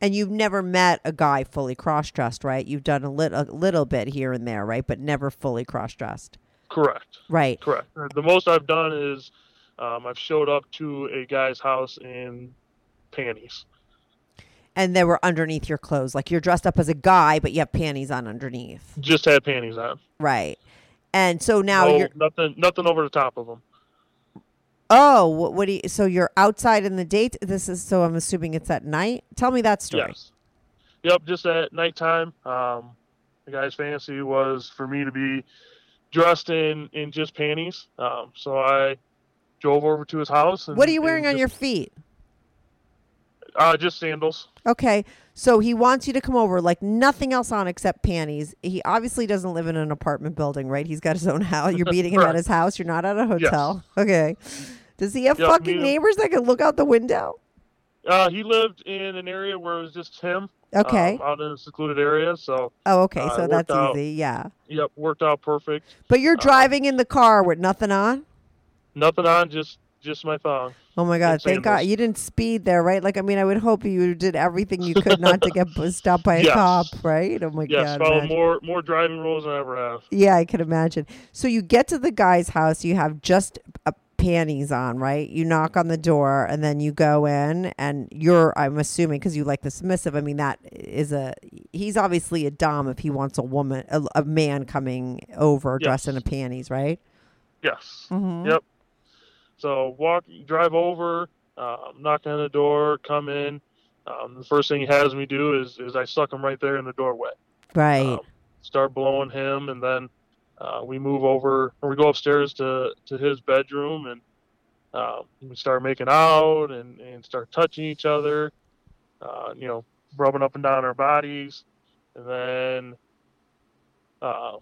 And you've never met a guy fully cross dressed, right? You've done a, lit- a little bit here and there, right? But never fully cross dressed. Correct. Right. Correct. The most I've done is um, I've showed up to a guy's house in panties. And they were underneath your clothes. Like you're dressed up as a guy, but you have panties on underneath. Just had panties on. Right. And so now no, you're. nothing, nothing over the top of them. Oh, what, what do you? So you're outside in the date. This is so. I'm assuming it's at night. Tell me that story. Yes. Yep. Just at nighttime. Um, the guy's fantasy was for me to be dressed in in just panties. Um, so I drove over to his house. And, What are you wearing on just- your feet? Uh, just sandals. Okay, so he wants you to come over, like nothing else on except panties. He obviously doesn't live in an apartment building, right? He's got his own house. You're meeting him at his house. You're not at a hotel. Okay. Does he have Yeah, fucking neighbors that can look out the window? Uh, he lived in an area where it was just him. Okay. um, out in a secluded area. So, oh, okay. uh, So that's out. easy. Yeah. yep, worked out perfect. But you're Uh, driving in the car with nothing on. Nothing on, just just my thong. Oh my God! Thank God you didn't speed there, right? Like, I mean, I would hope you did everything you could not to get stopped by a Yes. cop, right? Oh my Yes, God! follow imagine. more more driving rules than I ever have. Yeah, I can imagine. So you get to the guy's house, you have just uh, panties on, right? You knock on the door and then you go in and you're I'm assuming cuz you like the submissive. I mean that is a he's obviously a dom if he wants a woman a, a man coming over dressed in a panties, right? Yes. Mhm. Yep. So walk, drive over, um, knock on the door, come in. Um, the first thing he has me do is is I suck him right there in the doorway. Right. Um, start blowing him, and then uh, we move over, or we go upstairs to to his bedroom, and uh, we start making out and and start touching each other. Uh, you know, rubbing up and down our bodies, and then uh,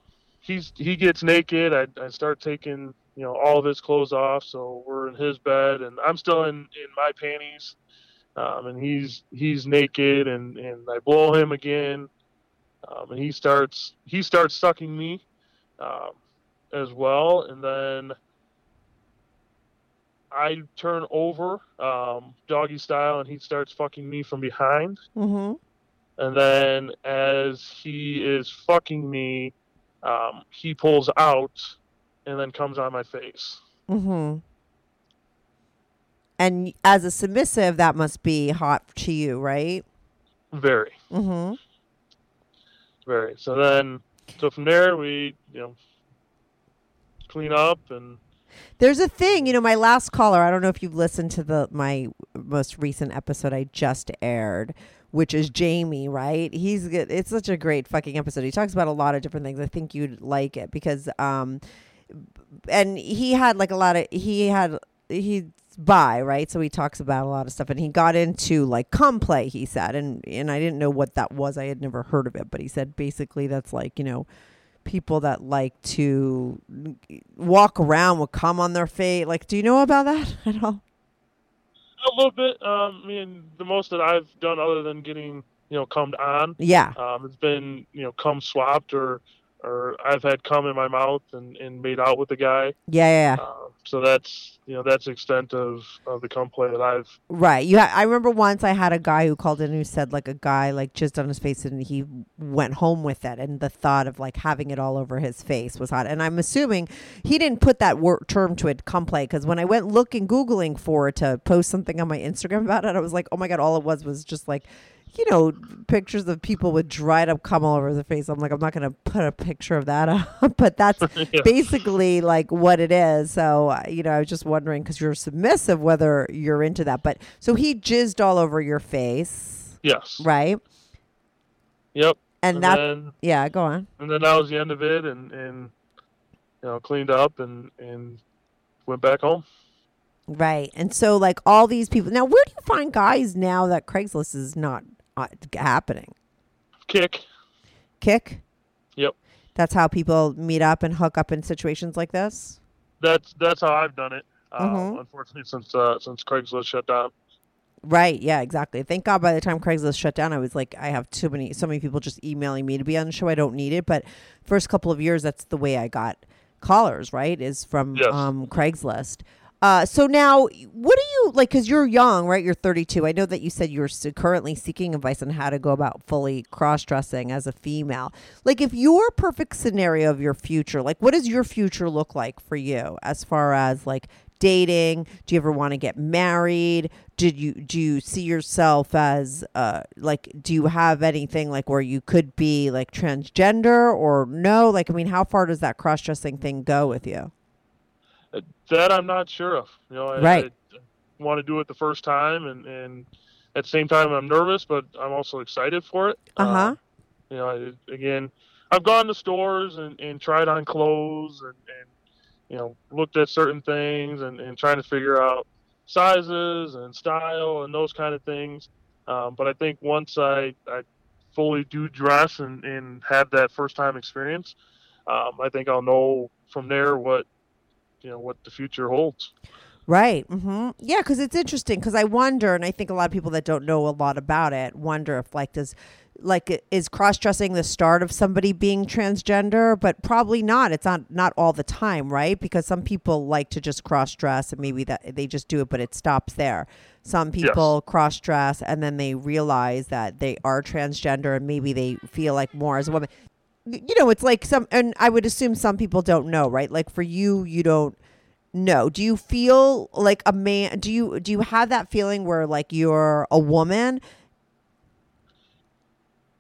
he's he gets naked. I, I start taking you know all of his clothes off, so we're in his bed, and I'm still in in my panties, um, and he's he's naked, and and I blow him again, um, and he starts he starts sucking me, um, as well, and then. I turn over, um, doggy style, and he starts fucking me from behind. Mm-hmm. And then as he is fucking me, um, he pulls out and then comes on my face. Mm-hmm. And as a submissive, that must be hot to you, right? Very, Mm-hmm. very. So then, so from there, we, you know, clean up and There's a thing, you know, my last caller, I don't know if you've listened to the my most recent episode I just aired, which is Jamie, right? He's good. It's such a great fucking episode. He talks about a lot of different things. I think you'd like it because um and he had like a lot of he had he's bi, right? So he talks about a lot of stuff and he got into like cum play, he said. And and I didn't know what that was. I had never heard of it, but he said basically that's like, you know, people that like to walk around with cum on their face. Like, do you know about that at all? a little bit. Um, I mean, the most that I've done other than getting, you know, cummed on, Yeah. um, it's been, you know, cum swapped or, or I've had cum in my mouth and, and made out with the guy. Yeah, yeah, yeah. Um, so that's, you know, that's the extent of, of the cum play that I've Right. You. Ha- I remember once I had a guy who called in who said like a guy like just on his face and he went home with it and the thought of like having it all over his face was hot. And I'm assuming he didn't put that wor- term to it, cum play, because when I went looking googling for it to post something on my Instagram about it, I was like, oh my god, all it was was just like. You know, pictures of people with dried up cum all over their face. I'm like, I'm not going to put a picture of that up, but that's Yeah. basically like what it is. So, you know, I was just wondering because you're submissive whether you're into that. But so he jizzed all over your face, yes. right? Yep. And And that, then yeah, go on. and then that was the end of it and, and you know, cleaned up and, and went back home. Right. And so, like, all these people. Now, where do you find guys now that Craigslist is not happening? Kik. Kik? Yep. That's how people meet up and hook up in situations like this? That's that's how I've done it. Um, Mhm. Unfortunately, since uh, since Craigslist shut down. Right. Yeah, exactly. Thank God by the time Craigslist shut down, I was like, I have too many, so many people just emailing me to be on the show. I don't need it. But first couple of years, that's the way I got callers, right? Is from Yes. um, Craigslist. Uh, so now, what do you like? Because you're young, right? You're 32. I know that you said you're currently seeking advice on how to go about fully cross dressing as a female. Like, if your perfect scenario of your future, like, what does your future look like for you as far as like dating? Do you ever want to get married? Did you do you see yourself as uh like do you have anything like where you could be like transgender or no? Like, I mean, how far does that cross dressing thing go with you? Uh, That I'm not sure of. You know, I, Right. I want to do it the first time, and and at the same time, I'm nervous, but I'm also excited for it. Uh huh. you know, I, again, I've gone to stores and, and tried on clothes and, and you know looked at certain things and, and trying to figure out sizes and style and those kind of things. Um, but I think once I, I fully do dress and, and have that first time experience, um, I think I'll know from there what you know what the future holds. Right. hmm Yeah, because it's interesting. Because I wonder, and I think a lot of people that don't know a lot about it wonder if, like, does like is cross dressing the start of somebody being transgender? But probably not. It's not not all the time, right? Because some people like to just cross dress, and maybe that they just do it, but it stops there. Some people cross dress, and then they realize that they are transgender, and maybe they feel like more as a woman. You know, it's like some, and I would assume some people don't know, right? Like for you, you don't know. Do you feel like a man? Do you do you have that feeling where like you're a woman?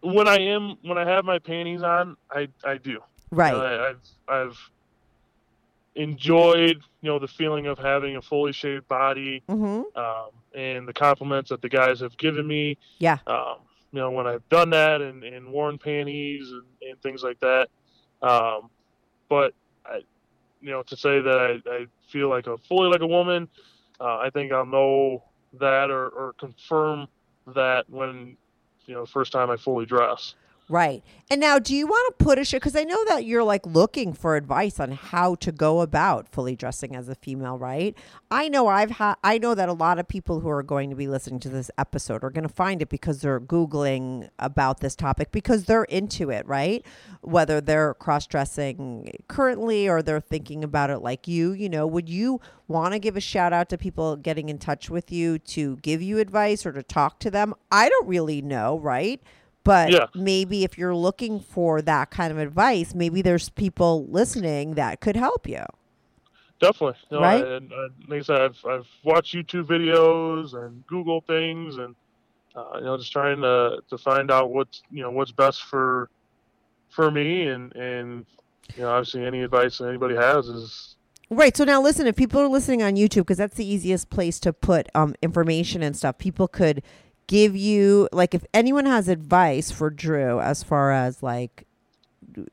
When I am when I have my panties on, I I do. Right. You know, I, I've I've enjoyed you know the feeling of having a fully shaved body mm-hmm. um, and the compliments that the guys have given me. Yeah. Um, you know when I've done that and, and worn panties and, and things like that. Um, but I, you know to say that I, I feel like a fully like a woman, uh, I think I'll know that or, or confirm that when you know the first time I fully dress. Right. And now, do you want to put a show? Because I know that you're like looking for advice on how to go about fully dressing as a female, right? I know I've had, I know that a lot of people who are going to be listening to this episode are going to find it because they're Googling about this topic because they're into it, right? Whether they're cross dressing currently or they're thinking about it like you, you know, would you want to give a shout out to people getting in touch with you to give you advice or to talk to them? I don't really know, right? But Yeah. maybe if you're looking for that kind of advice, maybe there's people listening that could help you. Definitely, Right? And, and like I said, I've, I've watched YouTube videos and Google things, and uh, you know, just trying to to find out what's you know what's best for for me, and and you know, obviously, any advice that anybody has is Right. So now listen, if people are listening on YouTube, because that's the easiest place to put um, information and stuff, people could give you, like, if anyone has advice for Drew as far as, like,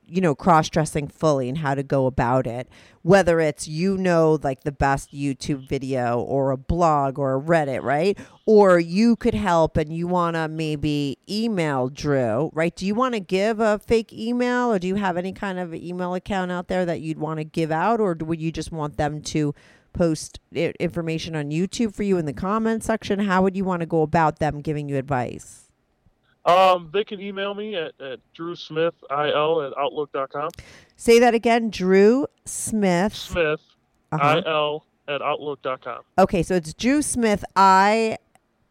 you know, cross dressing fully and how to go about it, whether it's, you know, like the best YouTube video or a blog or a Reddit, right? Or you could help and you want to maybe email Drew, right? Do you want to give a fake email or do you have any kind of email account out there that you'd want to give out or would you just want them to post information on YouTube for you in the comment section? How would you want to go about them giving you advice? um they can email me at, at drewsmithil at outlook.com. Say that again, Drew Smith. Smith Uh-huh. il at outlook.com. Okay, so it's Drew Smith I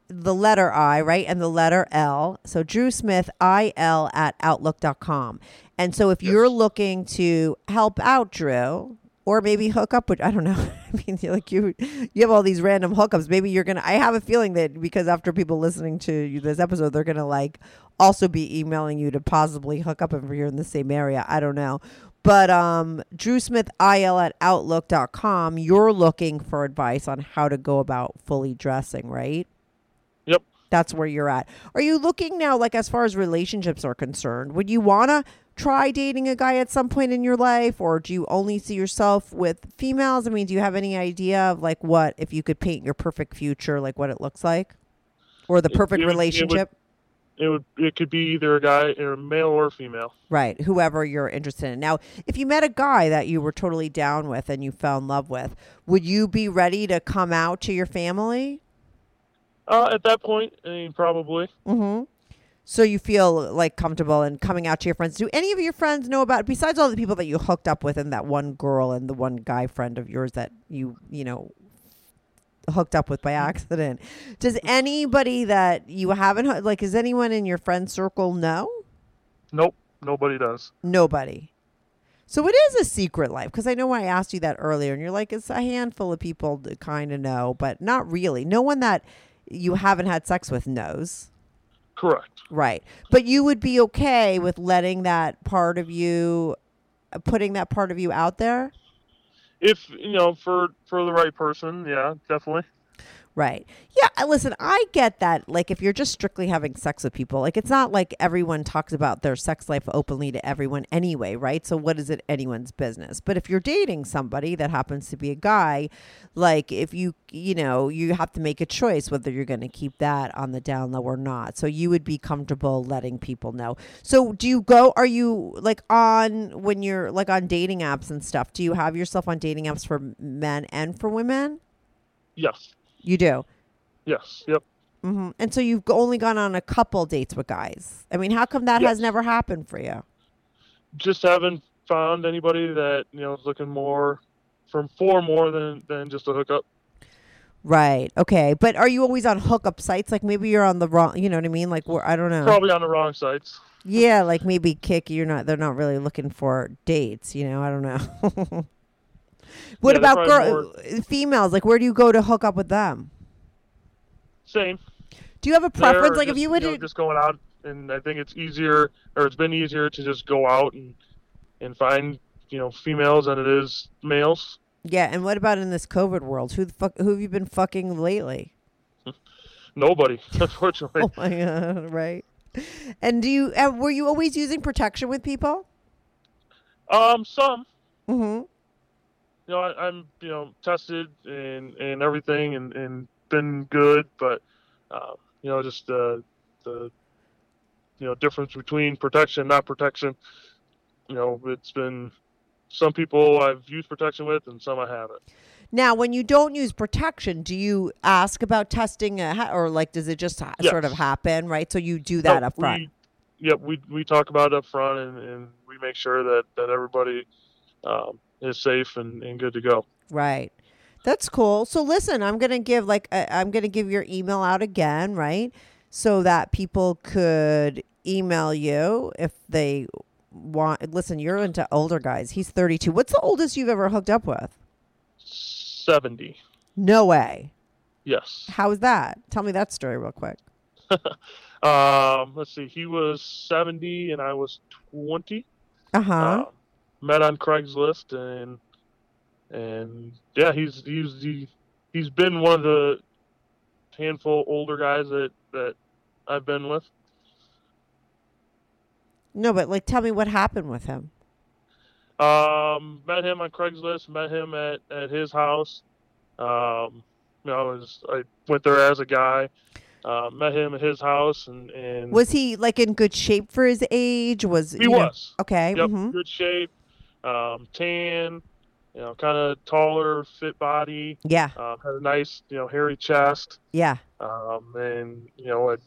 the letter I, right? And the letter L. So Drew Smith IL at outlook.com. And so if you're looking to help out Drew or maybe hook up with I don't know. I mean you're like you you have all these random hookups. Maybe you're gonna I have a feeling that because after people listening to you this episode, they're gonna like also be emailing you to possibly hook up if you're in the same area. I don't know. But um, Drew Smith IL at Outlook.com, you're looking for advice on how to go about fully dressing, right? Yep. That's where you're at. Are you looking now, like as far as relationships are concerned? Would you want to try dating a guy at some point in your life, or do you only see yourself with females? I mean, do you have any idea of like what if you could paint your perfect future, like what it looks like, or the perfect it would- it would- relationship? It would it could be either a guy or a male or female. Right, whoever you're interested in. Now, if you met a guy that you were totally down with and you fell in love with, would you be ready to come out to your family? Uh, at that point, I mean, probably. Mm-hmm. So you feel like comfortable and coming out to your friends. Do any of your friends know about besides all the people that you hooked up with and that one girl and the one guy friend of yours that you, you know, hooked up with by mm-hmm. accident? Does anybody that you haven't like is anyone in your friend circle know? Nope, nobody does. Nobody. So it is a secret life because I know I asked you that earlier, and you're like, it's a handful of people that kind of know, but not really. No one that you haven't had sex with knows. Correct. Right. But you would be okay with letting that part of you, putting that part of you out there? If you know, for for the right person, yeah, definitely. Right. Yeah. Listen, I get that. Like, if you're just strictly having sex with people, like, it's not like everyone talks about their sex life openly to everyone anyway, right? So, what is it anyone's business? But if you're dating somebody that happens to be a guy, like, if you, you know, you have to make a choice whether you're going to keep that on the down low or not. So, you would be comfortable letting people know. So, do you go, are you like on, when you're like on dating apps and stuff, do you have yourself on dating apps for men and for women? Yes. You do. Yes. Yep. Mm-hmm. And so you've only gone on a couple dates with guys. I mean, how come that has never happened for you? Just haven't found anybody that you know is looking more from for more than than just a hookup. Right. Okay. But are you always on hookup sites? Like maybe you're on the wrong. You know what I mean? Like where I don't know. Probably on the wrong sites. Yeah. Like maybe Kik. You're not. They're not really looking for dates. You know. I don't know. what Yeah, about girl females? Like where do you go to hook up with them? Same. Do you have a preference? They're Like if you would. know, just going out, and I think it's easier, or it's been easier to just go out and and find you know females than it is males. yeah. And what about in this COVID world? Who the fuck? Who have you been fucking lately? Nobody, unfortunately. Oh my god! Right. And do you? Uh, were you always using protection with people? Um, some. Mm-hmm. You know, I, I'm you know tested and and everything, and and been good, but um, you know, just uh, the you know difference between protection, and not protection. You know, it's been some people I've used protection with, and some I haven't. Now, when you don't use protection, do you ask about testing, uh, or like does it just ha- sort of happen, right? So you do that No, up front. We, yep, we we talk about it up front, and, and we make sure that that everybody um, is safe and, and good to go. Right. That's cool. So listen, I'm gonna give like uh, I'm gonna give your email out again, right? So that people could email you if they want. Listen, you're into older guys. He's 32. What's the oldest you've ever hooked up with? Seventy, No way. yes. How is that? Tell me that story real quick. Um, let's see, he was seventy, and I was twenty. Uh huh. Met on Craigslist, and and yeah, he's he's he, he's been one of the handful older guys that that I've been with. no, but like, tell me what happened with him. Um, met him on Craigslist. Met him at, at his house. Um, you know, I was I went there as a guy. Uh, met him at his house, and and Was he like in good shape for his age? Was he you know- was okay? yep, mhm. good shape, um, tan, you know, kind of taller, fit body. Yeah, Um, had a nice, you know, hairy chest. yeah. Um, and you know, a-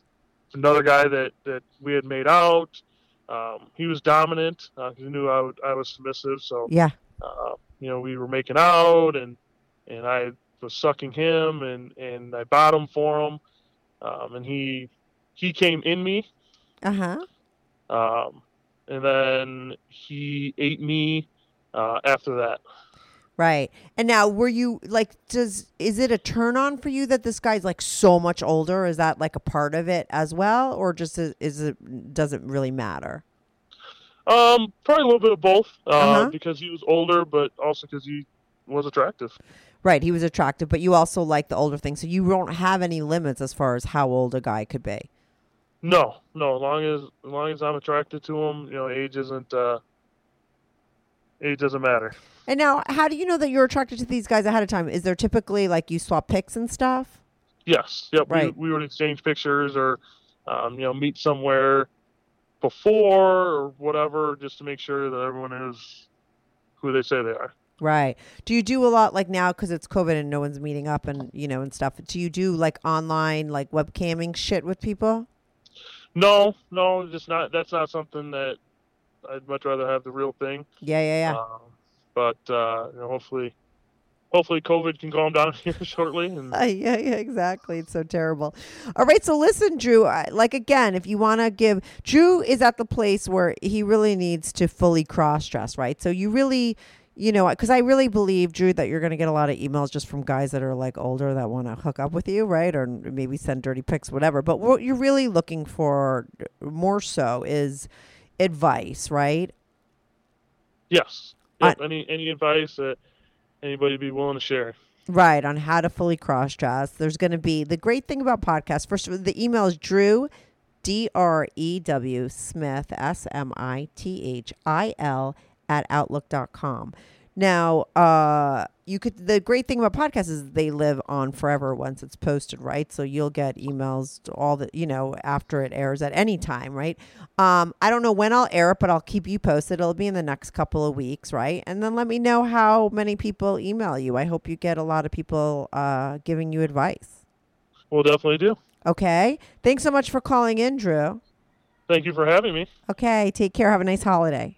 another guy that that we had made out. Um, he was dominant. Uh, he knew I, would, I was submissive, so Yeah. uh, you know, we were making out, and and I was sucking him, and and I bottomed for him, um, and he he came in me, Uh huh. um, and then he ate me uh, after that. Right. And now, were you like, does is it a turn on for you that this guy's like so much older? Is that like a part of it as well, or just is, is it doesn't really matter? Um, probably a little bit of both, uh, Uh-huh. because he was older, but also because he was attractive. Right. He was attractive, but you also like the older thing, so you don't have any limits as far as how old a guy could be. No, no. As long as as long as I'm attracted to him, you know, age isn't uh, age doesn't matter. And now, how do you know that you're attracted to these guys ahead of time? Is there typically like you swap pics and stuff? Yes, yep. Right. We, we would exchange pictures or, um, you know, meet somewhere before or whatever, just to make sure that everyone is who they say they are. Right. Do you do a lot like now because it's COVID and no one's meeting up and you know and stuff? Do you do like online like webcamming shit with people? No, no, just not. That's not something that I'd much rather have the real thing. Yeah, yeah, yeah. Um, but uh, you know, hopefully, hopefully, COVID can calm down here shortly. And Uh, yeah, yeah, exactly. It's so terrible. All right, so listen, Drew. I, like again, if you want to give, Drew is at the place where he really needs to fully cross dress, right? So you really, you know, because I really believe, Drew, that you're going to get a lot of emails just from guys that are like older that want to hook up with you, right? Or maybe send dirty pics, whatever. But what you're really looking for uh, more so is advice, right? yes, yep, any any advice that anybody would be willing to share. Right, on how to fully cross dress. There's going to be the great thing about podcasts. First of all, the email is Drew, D R E W Smith, S M I T H I L, at outlook.com. Now, uh, you could, the great thing about podcasts is they live on forever once it's posted, right? So you'll get emails to all the, you know, after it airs at any time, right? Um, I don't know when I'll air it, but I'll keep you posted. It'll be in the next couple of weeks, right? And then let me know how many people email you. I hope you get a lot of people uh, giving you advice. We'll definitely do. Okay. Thanks so much for calling in, Drew. Thank you for having me. Okay. Take care. Have a nice holiday.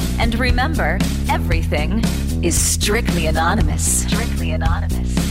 And remember, everything is strictly anonymous. Strictly anonymous.